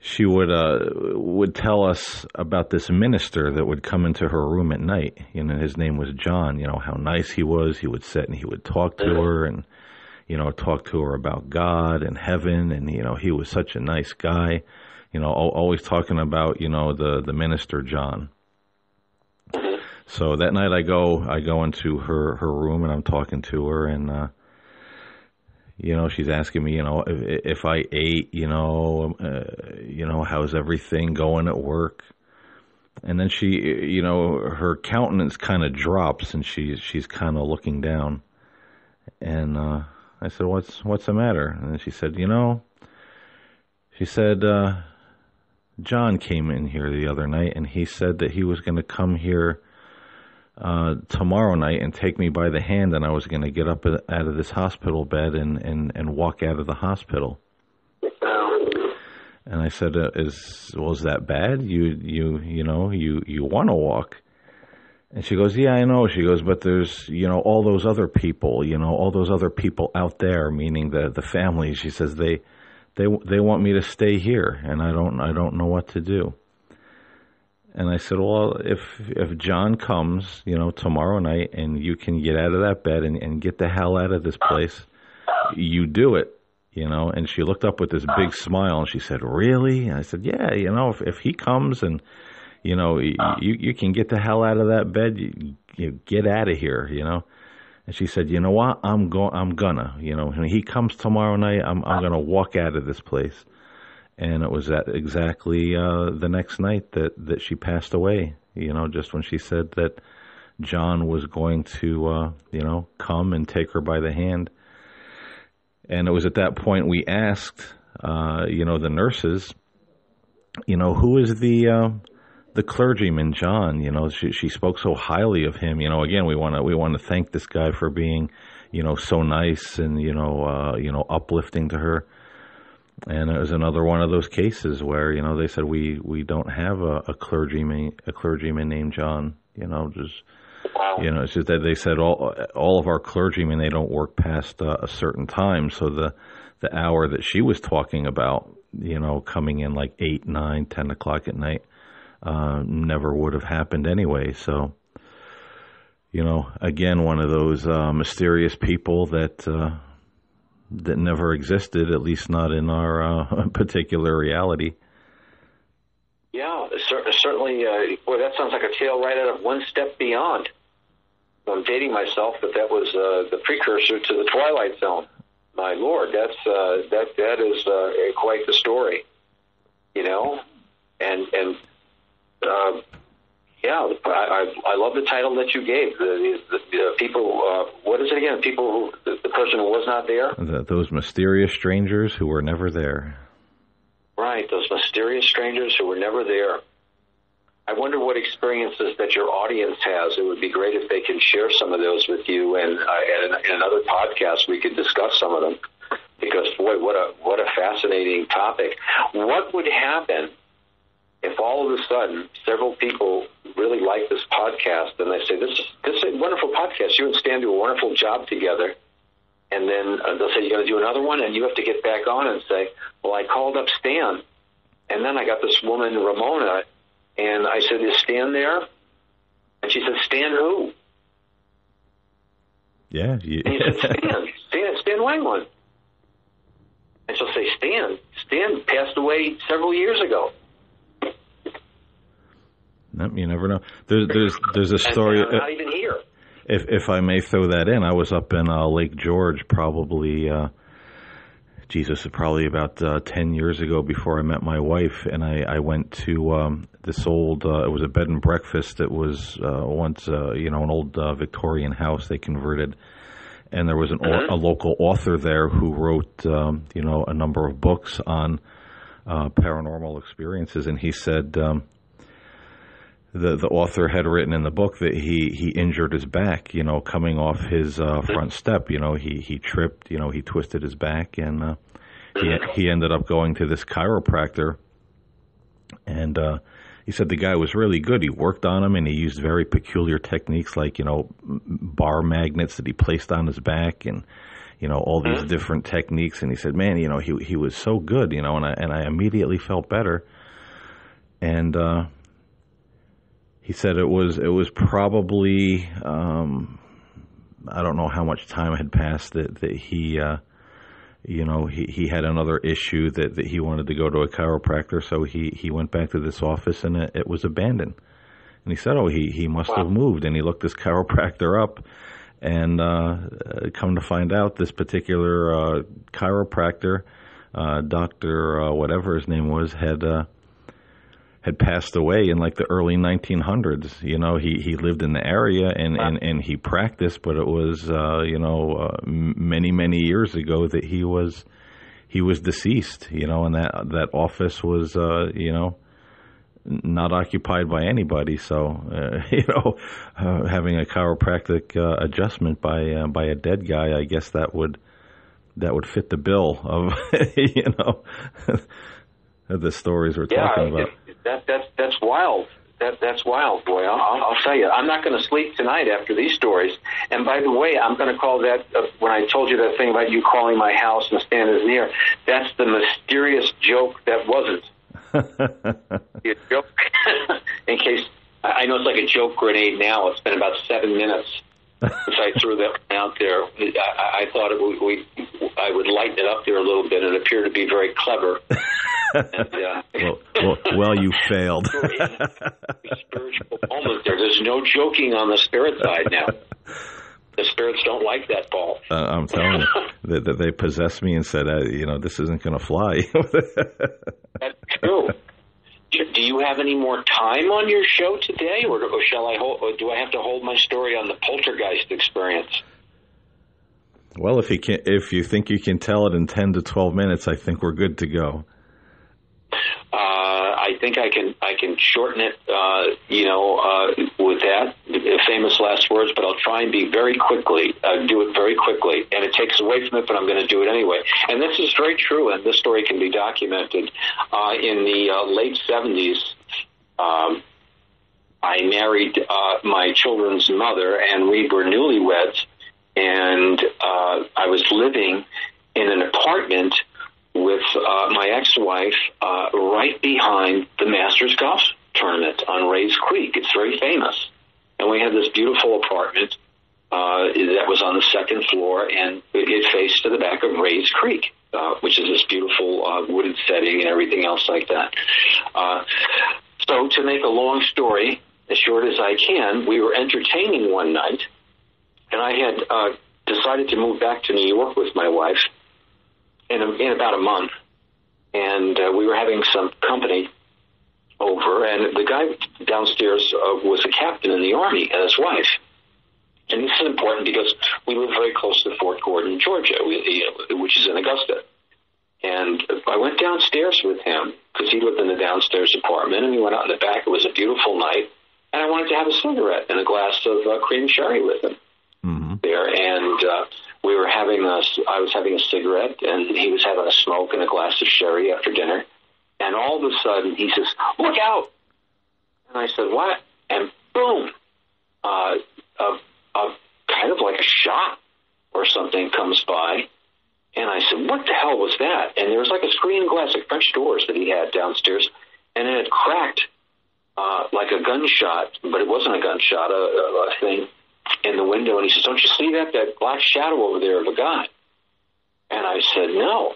she would uh, would tell us about this minister that would come into her room at night. You know, his name was John. You know how nice he was. He would sit and he would talk to her and you know, talk to her about God and heaven, and you know, he was such a nice guy, you know, always talking about you know the the minister John. So that night I go I go into her her room and I'm talking to her and uh, you know, she's asking me, you know, if, if I ate, you know, uh, you know, how's everything going at work? And then she, you know, her countenance kind of drops, and she's she's kind of looking down. And uh, I said, "What's what's the matter?" And she said, "You know," she said, uh, "John came in here the other night, and he said that he was going to come here." Uh, tomorrow night and take me by the hand, and I was going to get up out of this hospital bed and, and, and walk out of the hospital. And I said, uh, "Is was that bad? You you you know you you want to walk?" And she goes, "Yeah, I know." She goes, "But there's you know all those other people, you know all those other people out there, meaning the the family." She says they they they want me to stay here, and I don't I don't know what to do. And I said, well, if if John comes, you know, tomorrow night, and you can get out of that bed and, and get the hell out of this place, you do it, you know. And she looked up with this big smile, and she said, really? And I said, yeah, you know, if if he comes and you know you you can get the hell out of that bed, you, you get out of here, you know. And she said, you know what? I'm going. I'm gonna, you know, when he comes tomorrow night, I'm I'm gonna walk out of this place and it was at exactly uh, the next night that that she passed away. You know, just when she said that John was going to, uh, you know, come and take her by the hand. And it was at that point we asked, uh, you know, the nurses, you know, who is the uh, the clergyman, John? You know, she she spoke so highly of him. You know, again, we want to we want to thank this guy for being, you know, so nice and you know, uh, you know, uplifting to her and it was another one of those cases where you know they said we we don't have a, a clergyman a clergyman named John. You know, just you know, it's just that they said all all of our clergymen they don't work past uh, a certain time. So the the hour that she was talking about, you know, coming in like eight, nine, ten o'clock at night, uh, never would have happened anyway. So. You know, again, one of those uh, mysterious people that uh, that never existed, at least not in our uh, particular reality. Yeah, certainly. Uh, boy, that sounds like a tale right out of One Step Beyond. I'm dating myself, but that was uh, the precursor to the Twilight Zone. My lord, that's uh, that that is uh, quite the story, you know, and and uh, yeah, I, I, I love the title that you gave. The, the, the people, uh, what is it again? People who, the, the person who was not there? The, those mysterious strangers who were never there. Right, those mysterious strangers who were never there. I wonder what experiences that your audience has. It would be great if they can share some of those with you, and uh, in, in another podcast we could discuss some of them. Because boy, what a what a fascinating topic. What would happen if all of a sudden several people really like this podcast and they say this is this is a wonderful podcast, you and Stan do a wonderful job together, and then uh, they'll say you're going to do another one, and you have to get back on and say, well, I called up Stan, and then I got this woman Ramona, and I said, is Stan there? And she said, Stan who? Yeah. You... and he said, Stan, Stan, Stan Wanglund. And she'll say, Stan, Stan passed away several years ago. Nope, you never know. There's there's there's a story. And, not even here. If if I may throw that in, I was up in uh, Lake George probably. Uh, Jesus, probably about uh, ten years ago before I met my wife, and I, I went to um, this old. Uh, it was a bed and breakfast. It was uh, once, uh, you know, an old uh, Victorian house they converted, and there was an mm-hmm. a local author there who wrote, um, you know, a number of books on uh, paranormal experiences, and he said. Um, the the author had written in the book that he he injured his back, you know, coming off his uh, front step. You know, he he tripped. You know, he twisted his back, and uh, he he ended up going to this chiropractor, and uh, he said the guy was really good. He worked on him, and he used very peculiar techniques, like you know, bar magnets that he placed on his back, and you know all these different techniques. And he said, man, you know, he he was so good, you know, and I and I immediately felt better, and. uh he said it was it was probably um, I don't know how much time had passed that that he uh, you know he, he had another issue that, that he wanted to go to a chiropractor so he, he went back to this office and it, it was abandoned and he said oh he, he must wow. have moved and he looked this chiropractor up And uh, come to find out, this particular uh, chiropractor, uh, Doctor uh, whatever his name was, had uh, had passed away in like the early 1900s. You know, he he lived in the area and and, and he practiced, but it was uh, you know uh, many many years ago that he was he was deceased. You know, and that that office was uh, you know not occupied by anybody. So, uh, you know, uh, having a chiropractic uh, adjustment by uh, by a dead guy, I guess that would that would fit the bill of you know the stories we're yeah, talking about. That that's that's wild. That that's wild, boy. I'll, I'll tell you. I'm not going to sleep tonight after these stories. And by the way, I'm going to call that uh, when I told you that thing about you calling my house and stand as near. That's the mysterious joke that wasn't. joke. In case I know it's like a joke grenade now. It's been about seven minutes since I threw that out there. I, I thought it would, we, I would lighten it up there a little bit. It appeared to be very clever. and, uh, well, well, well, you failed. spiritual moment there. There's no joking on the spirit side now. The spirits don't like that ball. Uh, I'm telling you that, that they possessed me and said, uh, you know, this isn't going to fly. That's true. Do you have any more time on your show today, or, or shall I hold? Or do I have to hold my story on the poltergeist experience? Well, if you can, if you think you can tell it in ten to twelve minutes, I think we're good to go. Uh, I think I can I can shorten it, uh, you know, uh, with that famous last words. But I'll try and be very quickly, uh, do it very quickly, and it takes away from it, but I'm going to do it anyway. And this is very true, and this story can be documented. Uh, in the uh, late '70s, um, I married uh, my children's mother, and we were newlyweds, and uh, I was living in an apartment with uh, my ex-wife right behind the Masters Golf Tournament on Rae's Creek. It's very famous, and we had this beautiful apartment uh, that was on the second floor, and it faced to the back of Rae's Creek. Uh, which is this beautiful uh, wooded setting and everything else like that. Uh, so, to make a long story as short as I can, we were entertaining one night, and I had uh, decided to move back to New York with my wife in, a, in about a month, and uh, we were having some company over, and the guy downstairs uh, was a captain in the army, and his wife. And this is important because we live very close to Fort Gordon, Georgia, which is in Augusta. And I went downstairs with him because he lived in the downstairs apartment, and we went out in the back. It was a beautiful night, and I wanted to have a cigarette and a glass of uh, cream sherry with him mm-hmm. there. And uh, we were having a, I was having a cigarette and he was having a smoke and a glass of sherry after dinner. And all of a sudden he says, look out. And I said, what? And boom, uh, a, a kind of like a shot or something comes by. And I said, what the hell was that? And there was like a screen glass, like French doors that he had downstairs. And it had cracked, uh, like a gunshot, but it wasn't a gunshot, a, a, thing in the window and he says, Don't you see that? That black shadow over there of a guy. And I said, No.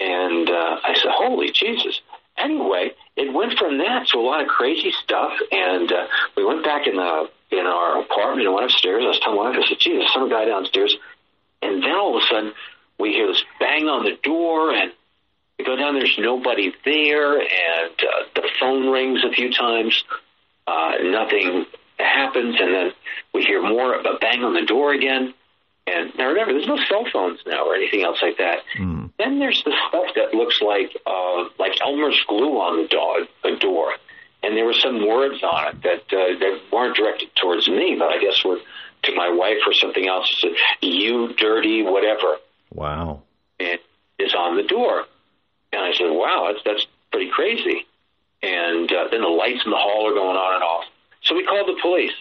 And uh, I said, Holy Jesus. Anyway, it went from that to a lot of crazy stuff. And uh, we went back in the in our apartment and went upstairs. I was telling my wife, I said, Jesus, some guy downstairs. And then all of a sudden, we hear this bang on the door, and we go down. There's nobody there, and uh, the phone rings a few times. Uh, nothing happens, and then we hear more of a bang on the door again. And now remember, there's no cell phones now or anything else like that. Mm. Then there's the stuff that looks like uh, like Elmer's glue on the, door, the door, and there were some words on it that uh, that weren't directed towards me, but I guess were to my wife or something else. It said, "You dirty whatever." Wow. And is on the door, and I said, "Wow, that's that's pretty crazy." And uh, then the lights in the hall are going on and off. So we called the police.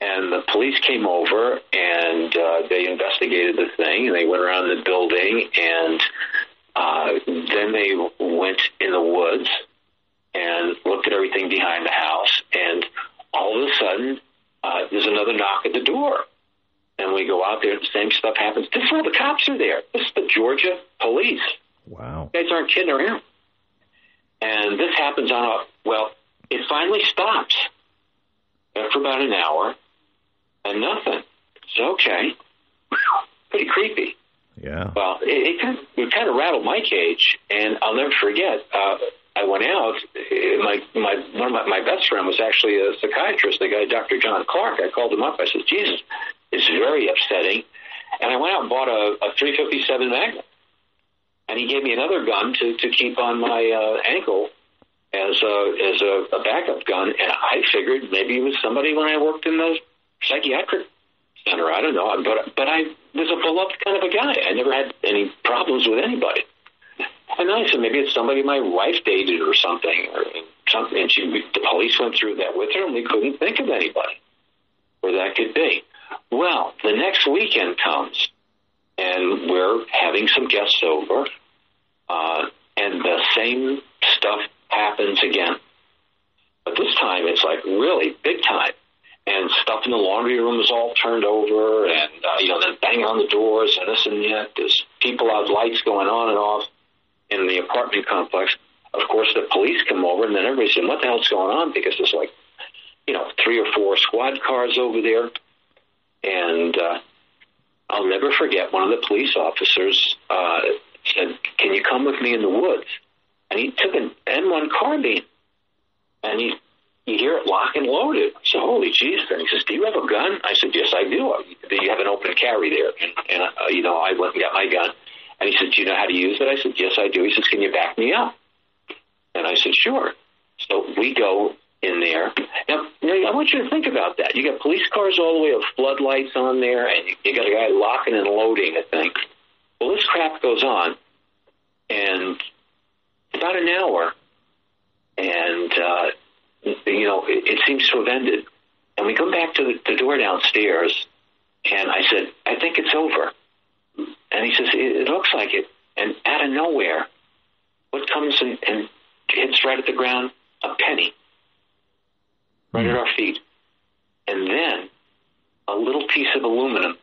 And the police came over and uh, they investigated the thing and they went around the building and uh, then they went in the woods and looked at everything behind the house. And all of a sudden, uh, there's another knock at the door. And we go out there, the same stuff happens. This is all the cops are there. This is the Georgia police. Wow. You guys aren't kidding around. And this happens on a, well, it finally stops after about an hour, and nothing. So, okay. Pretty creepy. Yeah. Well, it, it, kind of, it kind of rattled my cage, and I'll never forget. Uh, I went out. My my one of my, my best friend was actually a psychiatrist, the guy Dr. John Clark. I called him up. I said, "Jesus, it's very upsetting." And I went out and bought a, a 357 Magnum, and he gave me another gun to to keep on my uh, ankle as a as a, a backup gun. And I figured maybe it was somebody when I worked in the psychiatric center. I don't know, but but I was a beloved kind of a guy. I never had any problems with anybody. And I said maybe it's somebody my wife dated or something, or something. And she, the police went through that with her, and we couldn't think of anybody where that could be. Well, the next weekend comes, and we're having some guests over, uh, and the same stuff happens again. But this time it's like really big time and stuff in the laundry room is all turned over, and uh, you know, then banging on the doors and this and that. There's people have lights going on and off in the apartment complex. Of course, the police come over, and then everybody's saying, "What the hell's going on?" Because there's like, you know, three or four squad cars over there, and uh, I'll never forget one of the police officers uh, said, "Can you come with me in the woods?" And he took an M1 carbine, and he you hear it lock and loaded. I said, holy jeez. And he says, do you have a gun? I said, yes, I do. Do you have an open carry there? And, and uh, you know, I went and got my gun. And he said, do you know how to use it? I said, yes, I do. He says, can you back me up? And I said, sure. So we go in there. Now, I want you to think about that. You got police cars all the way with floodlights on there, and you, you got a guy locking and loading a thing. Well, this crap goes on, and about an hour, and uh, you know, it, it seems to have ended. And we come back to the, the door downstairs, and I said, I think it's over. And he says, it, it looks like it. And out of nowhere, what comes and, and hits right at the ground? A penny. Right mm-hmm. at our feet. And then a little piece of aluminum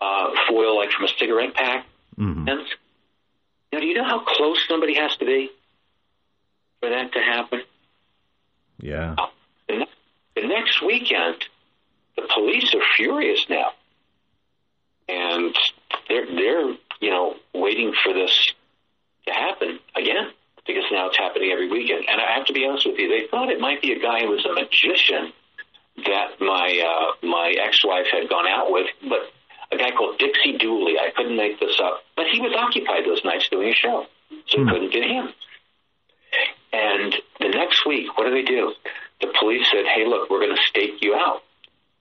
uh, foil, like from a cigarette pack. Mm-hmm. And now, do you know how close somebody has to be for that to happen? Yeah. The next weekend, the police are furious now, and they're they're you know waiting for this to happen again because now it's happening every weekend. And I have to be honest with you, they thought it might be a guy who was a magician that my uh, my ex-wife had gone out with, but a guy called Dixie Dooley. I couldn't make this up, but he was occupied those nights doing a show, so hmm. couldn't get him. And the next week, what do they do? The police said, hey, look, we're going to stake you out.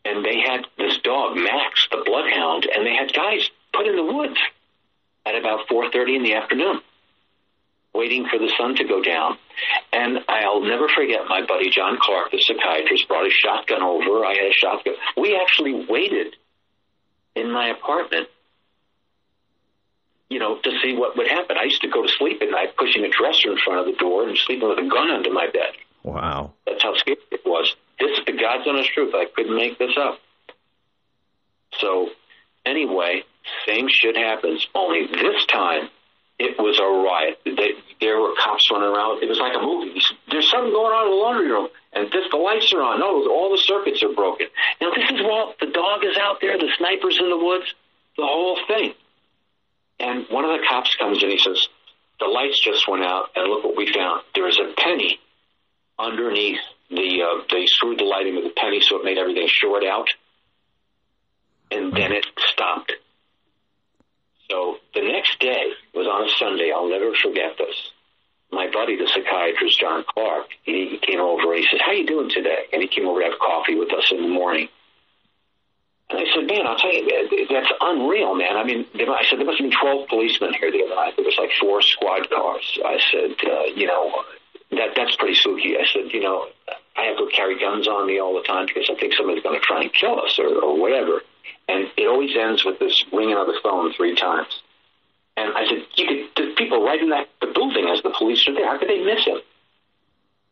And they had this dog, Max, the bloodhound, and they had guys put in the woods at about 4.30 in the afternoon waiting for the sun to go down. And I'll never forget my buddy John Clark, the psychiatrist, brought a shotgun over. I had a shotgun. We actually waited in my apartment you know, to see what would happen. I used to go to sleep at night pushing a dresser in front of the door and sleeping with a gun under my bed. Wow. That's how scary it was. This is the God's honest truth. I couldn't make this up. So, anyway, same shit happens. Only this time, it was a riot. They, there were cops running around. It was like a movie. There's something going on in the laundry room, and this, the lights are on. No, all the circuits are broken. Now, this is what the dog is out there, the sniper's in the woods, the whole thing. And one of the cops comes in. He says, "The lights just went out, and look what we found. There is a penny underneath the. Uh, they screwed the lighting with the penny, so it made everything short out, and then it stopped. So the next day was on a Sunday. I'll never forget this. My buddy, the psychiatrist John Clark, he, came over. He said, "How you doing today?" And he came over to have coffee with us in the morning. Man, I'll tell you, that's unreal, man. I mean, I said, there must have been 12 policemen here the other night. There was like four squad cars. I said, uh, you know, that that's pretty spooky. I said, you know, I have to carry guns on me all the time because I think somebody's going to try and kill us or, or whatever. And it always ends with this ringing of the phone three times. And I said, you could, the people right in that the building as the police are there, how could they miss him?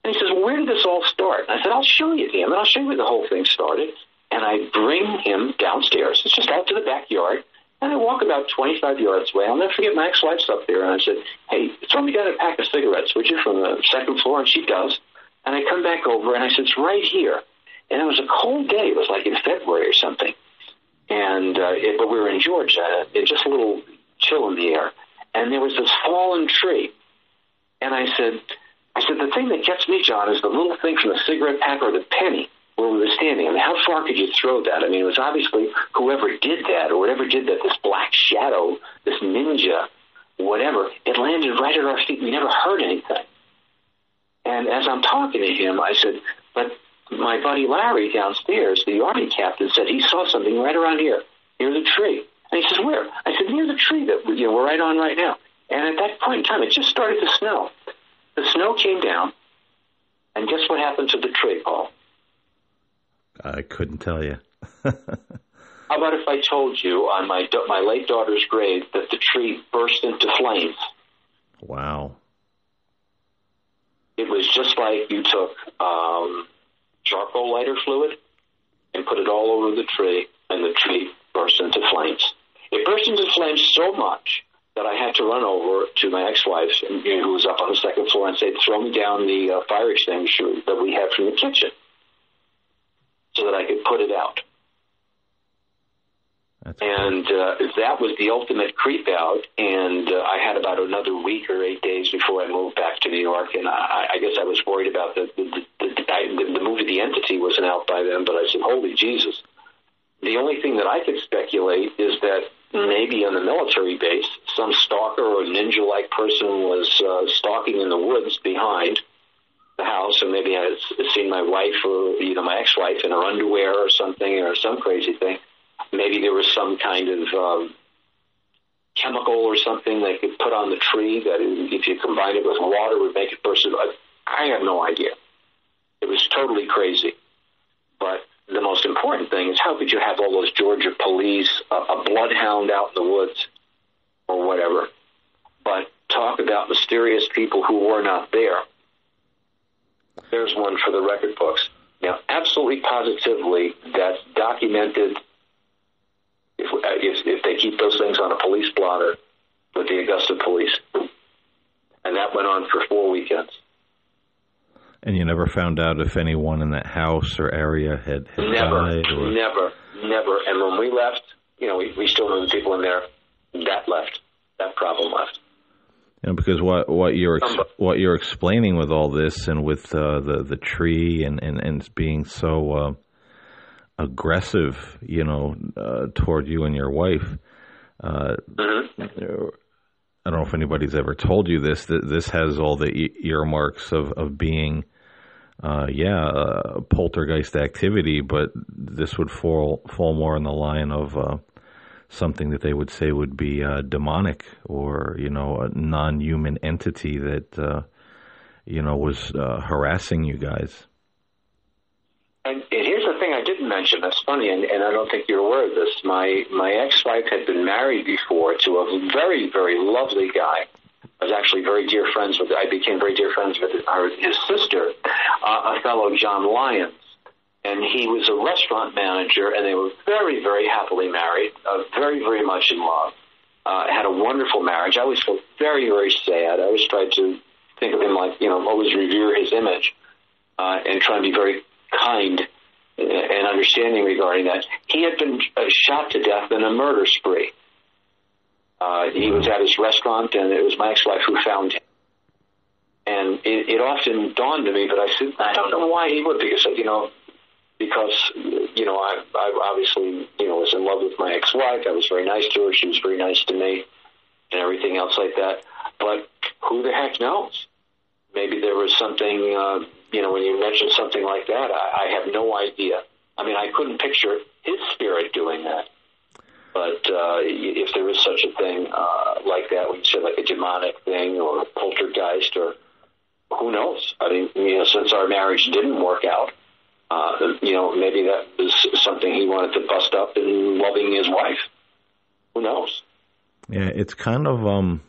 And he says, well, where did this all start? And I said, I'll show you, him, and I'll show you where the whole thing started and I bring him downstairs. It's just out to the backyard. And I walk about 25 yards away. I'll never forget my ex-wife's up there. And I said, hey, throw me down a pack of cigarettes, would you, from the second floor? And she does. And I come back over and I said, it's right here. And it was a cold day. It was like in February or something. and uh, it, but we were in Georgia. It just a little chill in the air, and there was this fallen tree, and I said, I said the thing that gets me, John, is the little thing from the cigarette pack or the penny where we were standing. I mean, how far could you throw that? I mean, it was obviously whoever did that or whatever did that, this black shadow, this ninja, whatever, it landed right at our feet. We never heard anything. And as I'm talking to him, I said, but my buddy Larry downstairs, the army captain, said he saw something right around here, near the tree. And he says, where? I said, near the tree that you know, we're right on right now. And at that point in time, it just started to snow. The snow came down, and guess what happened to the tree, Paul? I couldn't tell you. How about if I told you on my my late daughter's grave that the tree burst into flames? Wow. It was just like you took um, charcoal lighter fluid and put it all over the tree, and the tree burst into flames. It burst into flames so much that I had to run over to my ex-wife, who was up on the second floor, and say, "Throw me down the uh, fire extinguisher that we had from the kitchen." So that I could put it out. That's and uh, that was the ultimate creep out. And uh, I had about another week or eight days before I moved back to New York. And I, I guess I was worried about the the, the, the, the movie The Entity wasn't out by then. But I said, "Holy Jesus!" The only thing that I could speculate is that maybe on the military base, some stalker or ninja-like person was uh, stalking in the woods behind the house, and maybe I had seen my wife or you know my ex-wife in her underwear or something, or some crazy thing. Maybe there was some kind of um, chemical or something they could put on the tree that, if you combine it with water, would make it burst. I have no idea. It was totally crazy. But the most important thing is how could you have all those Georgia police, a, a bloodhound out in the woods, or whatever, but talk about mysterious people who were not there there's one for the record books. Now, absolutely positively, that's documented if, uh, if, if they keep those things on a police blotter with the Augusta police. And that went on for four weekends. And you never found out if anyone in that house or area had, had never, died? Or... Never, never. And when we left, you know, we, we still knew the people in there. That left. That problem left. You know, because what what you're ex- what you're explaining with all this and with uh, the the tree and and, and being so uh, aggressive, you know, uh, toward you and your wife. Uh, mm-hmm. I don't know if anybody's ever told you this. That this has all the earmarks of of being, uh, yeah, poltergeist activity, but this would fall fall more in the line of uh, something that they would say would be uh, demonic or you know a non-human entity that uh, you know was uh, harassing you guys. And, and, here's the thing I didn't mention. That's funny, and, and I don't think you're aware of this. My my ex-wife had been married before to a very very lovely guy. I was actually very dear friends with. I became very dear friends with his sister, uh, a fellow John Lyons and he was a restaurant manager, and they were very, very happily married, uh, very, very much in love. Uh, had a wonderful marriage. I always felt very, very sad. I always tried to think of him like, you know, always revere his image uh, and try and be very kind and understanding regarding that. He had been uh, shot to death in a murder spree. Uh, he was at his restaurant, and it was my ex-wife who found him. And it, it often dawned to me, but I said, I don't know why he would, because, you know, because you know I, I obviously you know was in love with my ex-wife. I was very nice to her. She was very nice to me, and everything else like that. But who the heck knows? Maybe there was something. Uh, you know, when you mentioned something like that, I, I have no idea. I mean, I couldn't picture his spirit doing that. But uh, if there is such a thing uh, like that, you say like a demonic thing or a poltergeist or who knows? I mean, you know, since our marriage didn't work out, uh, you know, maybe that was something he wanted to bust up in loving his wife. Who knows? Yeah, it's kind of um,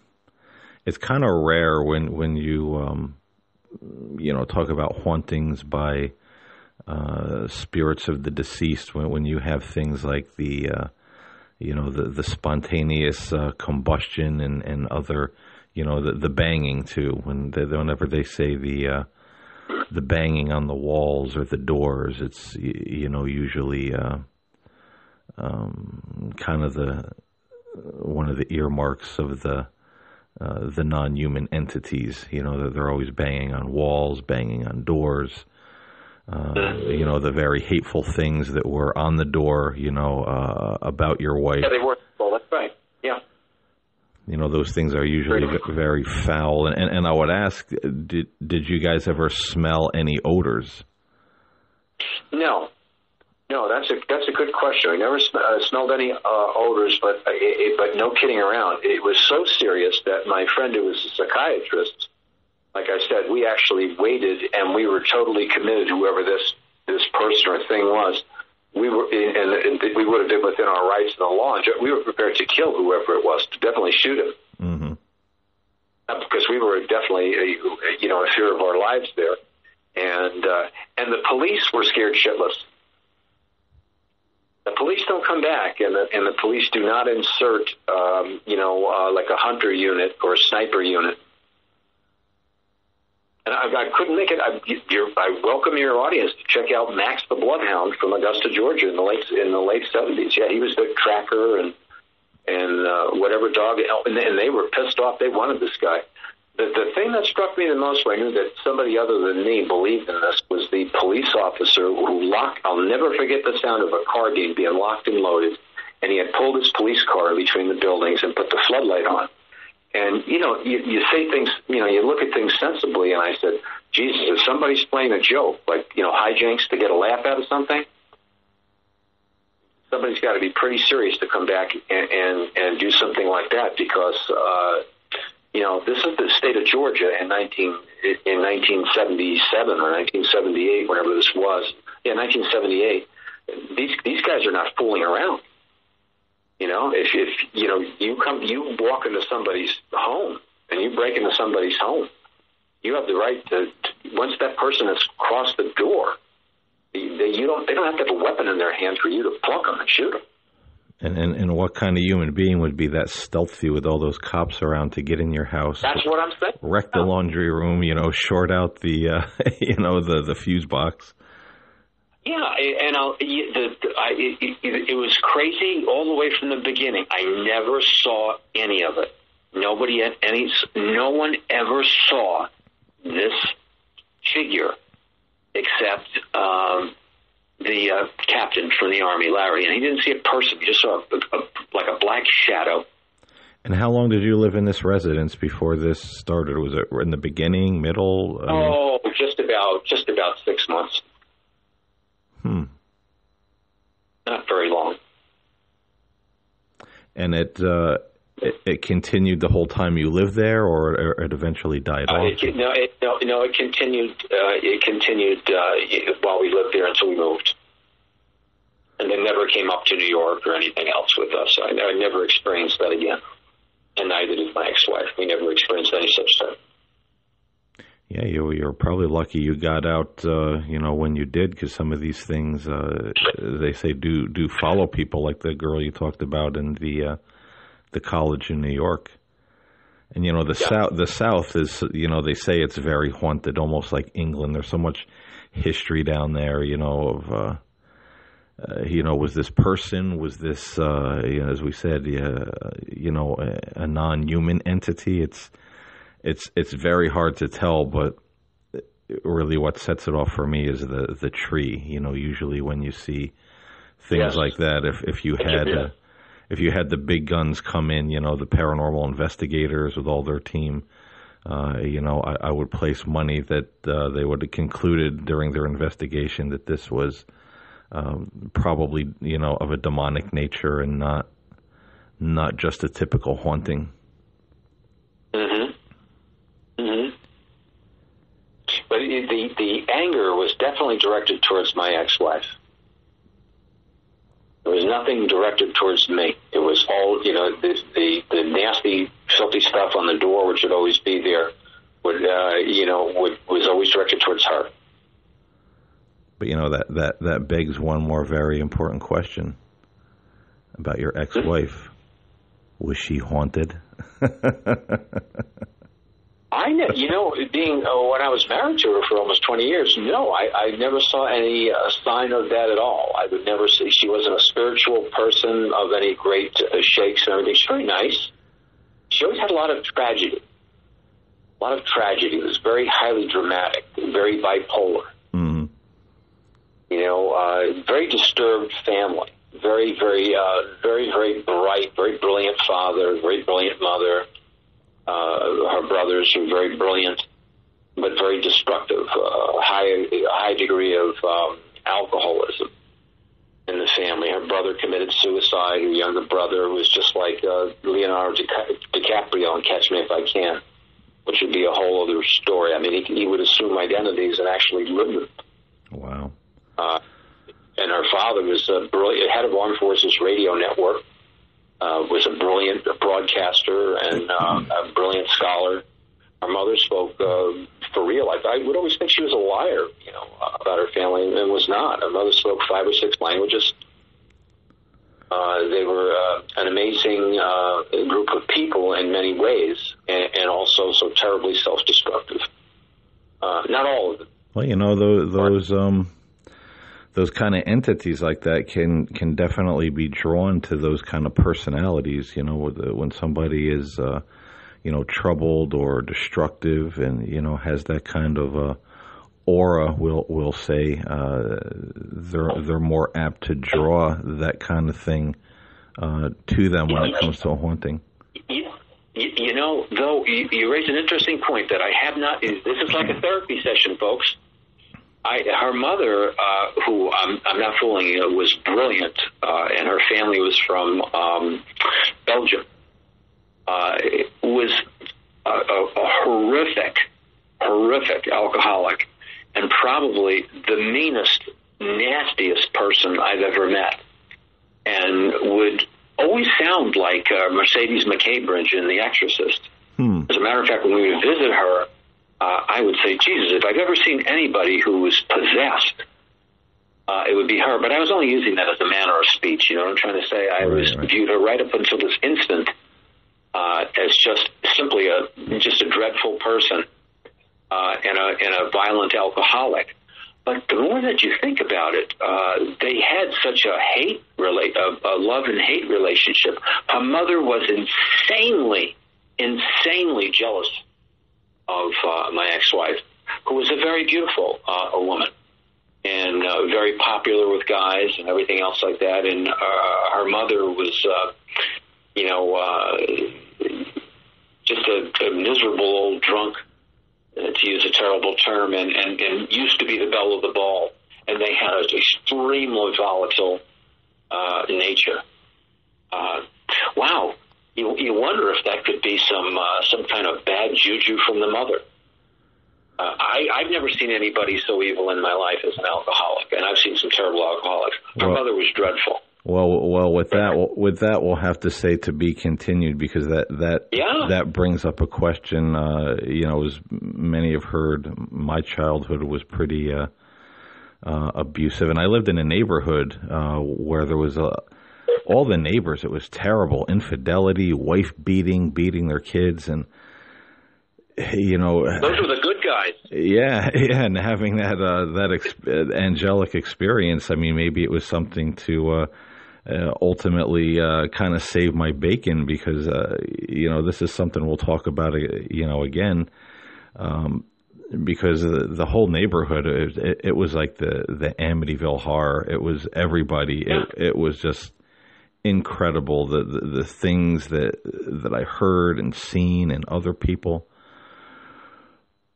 it's kind of rare when when you um, you know, talk about hauntings by uh, spirits of the deceased. When when you have things like the uh, you know the the spontaneous uh, combustion and and other you know the the banging too. When they, whenever they say the uh, the banging on the walls or the doors. It's you know usually uh, um, kind of the one of the earmarks of the uh, the non-human entities. You know, that they're always banging on walls, banging on doors. Uh, you know, the very hateful things that were on the door. You know, uh, about your wife. Yeah, they were. Well, that's right. Yeah. You know, those things are usually very foul. And, and, and I would ask, did did you guys ever smell any odors? No, no, that's a that's a good question. I never sm- uh, smelled any uh, odors, but uh, it, but no kidding around. It was so serious that my friend, who was a psychiatrist, like I said, we actually waited and we were totally committed. Whoever this this person or thing was, we were and, and we would have been within our rights in the law. We were prepared to kill whoever it was, to definitely shoot him. Mm-hmm. Because we were definitely, uh, you know, in fear of our lives there, and uh, and the police were scared shitless the police don't come back, and the, and the police do not insert, um, you know, uh, like a hunter unit or a sniper unit. And I, I couldn't make it. I, I welcome your audience to check out Max the Bloodhound from Augusta, Georgia, in the late in the late seventies. Yeah, he was the tracker and and uh, whatever dog, and they, and they were pissed off. They wanted this guy. The, the thing that struck me the most when I knew that somebody other than me believed in this was the police officer who locked, I'll never forget the sound of a car being locked and loaded, and he had pulled his police car between the buildings and put the floodlight on. And, you know, you, you say things, you know, you look at things sensibly, and I said, Jesus, if somebody's playing a joke, like, you know, hijinks to get a laugh out of something, somebody's got to be pretty serious to come back and, and, and do something like that because, uh, you know, this is the state of Georgia in 19 in 1977 or 1978, whenever this was. Yeah, 1978. These these guys are not fooling around. You know, if if you know you come you walk into somebody's home and you break into somebody's home, you have the right to, to once that person has crossed the door, they, you don't they don't have to have a weapon in their hand for you to pluck them and shoot them. And, and and what kind of human being would be that stealthy with all those cops around to get in your house? That's what I'm saying. Wreck the laundry room, you know, short out the, uh, you know, the the fuse box. Yeah, and I'll, the, the, I, it, it was crazy all the way from the beginning. I never saw any of it. Nobody had any. No one ever saw this figure except um, the uh, captain from the army, Larry, and he didn't see a person. He just saw a, a, like a black shadow. And how long did you live in this residence before this started? Was it in the beginning, middle? I mean... Oh, just about just about six months. Hmm. Not very long. And it, uh, it, it continued the whole time you lived there, or it eventually died uh, off. It, no, it, no, no. It continued. Uh, it continued uh, while we lived there until we moved, and then never came up to New York or anything else with us. I, I never experienced that again, and neither did my ex-wife. We never experienced any such thing. Yeah, you you're probably lucky you got out. Uh, you know when you did, because some of these things uh, they say do do follow people, like the girl you talked about in the uh, the college in New York. And you know the yeah. south the south is you know they say it's very haunted almost like England there's so much history down there you know of uh, uh, you know was this person was this uh, you know, as we said you know a, a non-human entity it's it's it's very hard to tell but really what sets it off for me is the the tree you know usually when you see things yes. like that if if you had a, if you had the big guns come in, you know, the paranormal investigators with all their team, uh, you know, I, I, would place money that uh, they would have concluded during their investigation that this was um, probably, you know, of a demonic nature and not not just a typical haunting. Mhm. Mhm. But the the anger was definitely directed towards my ex-wife. There was nothing directed towards me. It was all, you know, the, the, the nasty, filthy stuff on the door, which would always be there, would, uh, you know, would, was always directed towards her. But, you know, that, that, that begs one more very important question about your ex-wife. Was she haunted? I ne- you know, being uh, when I was married to her for almost 20 years, no, I, I never saw any uh, sign of that at all. I would never see. She wasn't a spiritual person of any great uh, shakes and everything. She's very nice. She always had a lot of tragedy. A lot of tragedy. It was very highly dramatic, very bipolar. Mm-hmm. You know, uh, very disturbed family. Very, very, uh, very, very bright, very brilliant father, very brilliant mother her brothers were very brilliant, but very destructive. Uh, high high degree of um, alcoholism in the family. Her brother committed suicide. Her younger brother was just like uh, Leonardo DiCaprio in Catch Me If I Can, which would be a whole other story. I mean, he, he would assume identities and actually live them. Wow. Uh, and her father was a brilliant head of Armed Forces Radio Network uh, was a brilliant broadcaster and uh, a brilliant scholar. Our mother spoke uh, for real. I, I would always think she was a liar, you know, about her family, and was not. Her mother spoke five or six languages. Uh, they were uh, an amazing uh, group of people in many ways, and, and also so terribly self-destructive. Uh, not all of them. Well, you know those, those um, those kind of entities like that can can definitely be drawn to those kind of personalities. You know, when somebody is, uh, you know, troubled or destructive, and you know has that kind of uh, aura, we'll we'll say, uh, they're they're more apt to draw that kind of thing uh, to them when it comes to haunting. You, you know, though, you, you raise an interesting point that I have not. This is like a therapy session, folks. I, her mother, uh, who I'm, I'm not fooling you, was brilliant, uh, and her family was from um, Belgium. Uh, was a, a, a horrific, horrific alcoholic, and probably the meanest, nastiest person I've ever met, and would always sound like uh, Mercedes McCambridge in The Exorcist. Hmm. As a matter of fact, when we would visit her, uh, I would say, Jesus, if I've ever seen anybody who was possessed, uh, it would be her. But I was only using that as a manner of speech. You know what I'm trying to say? I right, was right. viewed her right up until this instant uh, as just simply a just a dreadful person uh, and a and a violent alcoholic. But the more that you think about it, uh, they had such a hate relate a, a love and hate relationship. Her mother was insanely, insanely jealous of uh, my ex-wife, who was a very beautiful uh, a woman and uh, very popular with guys and everything else like that. And uh, her mother was, uh, you know, uh, just a, a miserable old drunk, uh, to use a terrible term, and, and, and used to be the belle of the ball. And they had an extremely volatile uh, nature. Uh, wow, you, you wonder if that could be some uh, some kind of bad juju from the mother. Uh, I, I've never seen anybody so evil in my life as an alcoholic, and I've seen some terrible alcoholics. Her well, mother was dreadful. Well, well, with that, with that, we'll have to say to be continued because that that yeah. that brings up a question. Uh, you know, as many have heard, my childhood was pretty uh, uh, abusive, and I lived in a neighborhood uh, where there was a all the neighbors. It was terrible. Infidelity, wife beating, beating their kids, and you know those were the good guys. Yeah, yeah, and having that uh, that ex- angelic experience. I mean, maybe it was something to. Uh, uh, ultimately, uh, kind of save my bacon because uh, you know this is something we'll talk about. Uh, you know, again, um, because the, whole neighborhood it, it, it, was like the the Amityville horror. It was everybody. It it was just incredible the, the, the things that that I heard and seen and other people.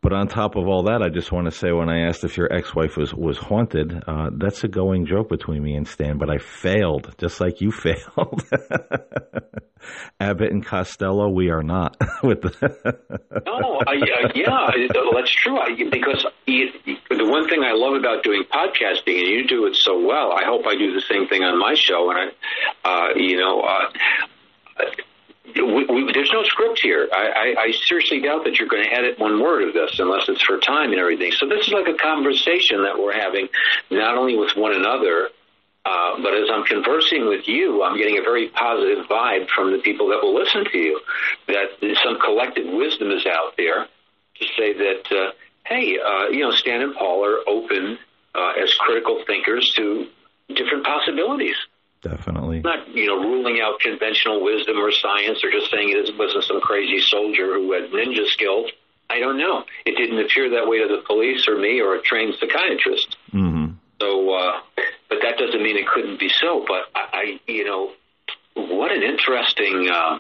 But on top of all that, I just want to say when I asked if your ex-wife was was haunted, uh, that's a going joke between me and Stan. But I failed, just like you failed. Abbott and Costello, we are not with the. no, I, uh, yeah, that's true. I, because you, the one thing I love about doing podcasting, and you do it so well. I hope I do the same thing on my show, and I, uh, you know. We, we, there's no script here. I, I, I seriously doubt that you're going to edit one word of this unless it's for time and everything. So this is like a conversation that we're having, not only with one another, uh, but as I'm conversing with you, I'm getting a very positive vibe from the people that will listen to you. That some collective wisdom is out there, to say that, uh, hey, uh, you know, Stan and Paul are open uh, as critical thinkers to different possibilities. Definitely. Not, you know, ruling out conventional wisdom or science or just saying it wasn't some crazy soldier who had ninja skills. I don't know. It didn't appear that way to the police or me or a trained psychiatrist. Mm-hmm. So, uh, but that doesn't mean it couldn't be so. But I, I you know, what an interesting. Uh,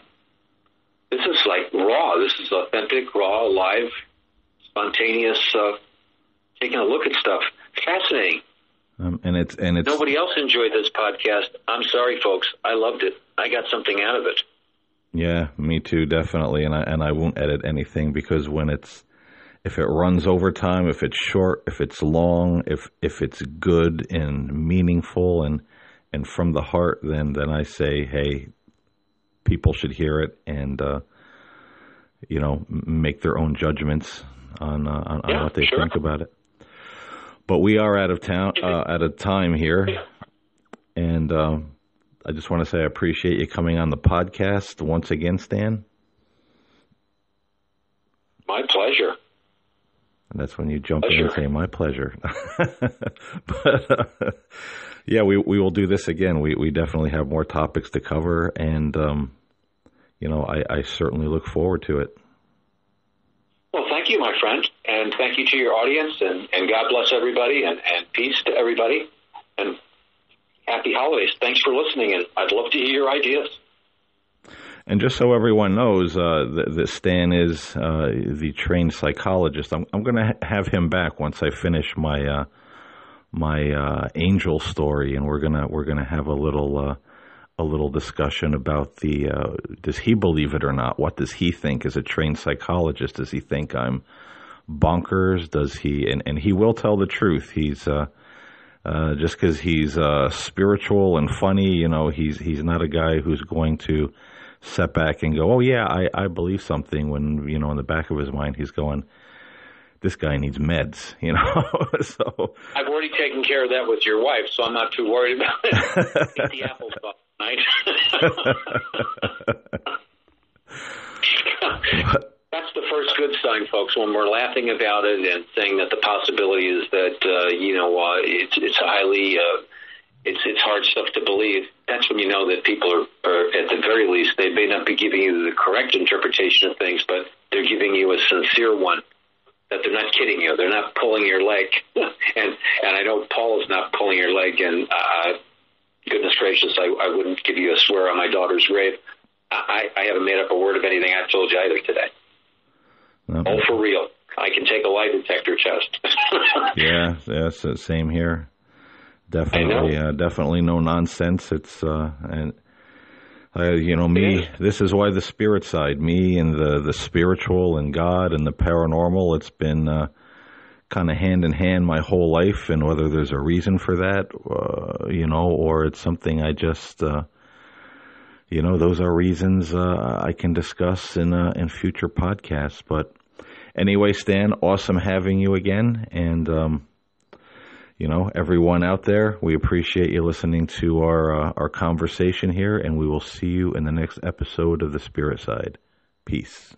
this is like raw. This is authentic, raw, live, spontaneous. Uh, taking a look at stuff. Fascinating. Um, and it's and it's nobody else enjoyed this podcast. I'm sorry, folks. I loved it. I got something out of it. Yeah, me too, definitely. And I and I won't edit anything because when it's if it runs over time, if it's short, if it's long, if if it's good and meaningful and and from the heart, then then I say, hey, people should hear it and uh, you know make their own judgments on uh, on, yeah, on, what they sure. think about it. But we are out of town, uh, out of time here, and um, I just want to say I appreciate you coming on the podcast once again, Stan. My pleasure. And that's when you jump pleasure. in and say, "My pleasure." but uh, yeah, we we will do this again. We we definitely have more topics to cover, and um, you know, I, I certainly look forward to it. Thank you, my friend, and thank you to your audience, and, and God bless everybody, and, and peace to everybody, and happy holidays. Thanks for listening, and I'd love to hear your ideas. And just so everyone knows, uh, that Stan is uh, the trained psychologist. I'm, I'm going to ha- have him back once I finish my uh, my uh, angel story, and we're gonna we're gonna have a little uh, a little discussion about the uh, does he believe it or not? What does he think as a trained psychologist? Does he think I'm bonkers? Does he? And, and he will tell the truth. He's uh, uh, just because he's uh, spiritual and funny, you know, he's he's not a guy who's going to set back and go, oh yeah, I, I believe something. When you know, in the back of his mind, he's going, this guy needs meds, you know. so I've already taken care of that with your wife, so I'm not too worried about it. The applesauce That's the first good sign, folks. When we're laughing about it and saying that the possibility is that uh, you know uh, it's it's highly uh, it's it's hard stuff to believe. That's when you know that people are, are at the very least they may not be giving you the correct interpretation of things, but they're giving you a sincere one. That they're not kidding you. They're not pulling your leg, and and I know Paul is not pulling your leg. And uh, goodness gracious, I, I wouldn't give you a swear on my daughter's grave. I, I haven't made up a word of anything I've told you either today. no, All for real. I can take a lie detector test. yeah, that's the same here. Definitely, uh, definitely no nonsense. It's uh, and uh, you know me. This is why the spirit side, me and the the spiritual and God and the paranormal. It's been uh, kind of hand in hand my whole life, and whether there's a reason for that, uh, you know, or it's something I just. Uh, you know, those are reasons uh, I can discuss in in future podcasts. But anyway, Stan, awesome having you again, and um, you know, everyone out there, we appreciate you listening to our uh, our conversation here, and we will see you in the next episode of the Spirit Side. Peace.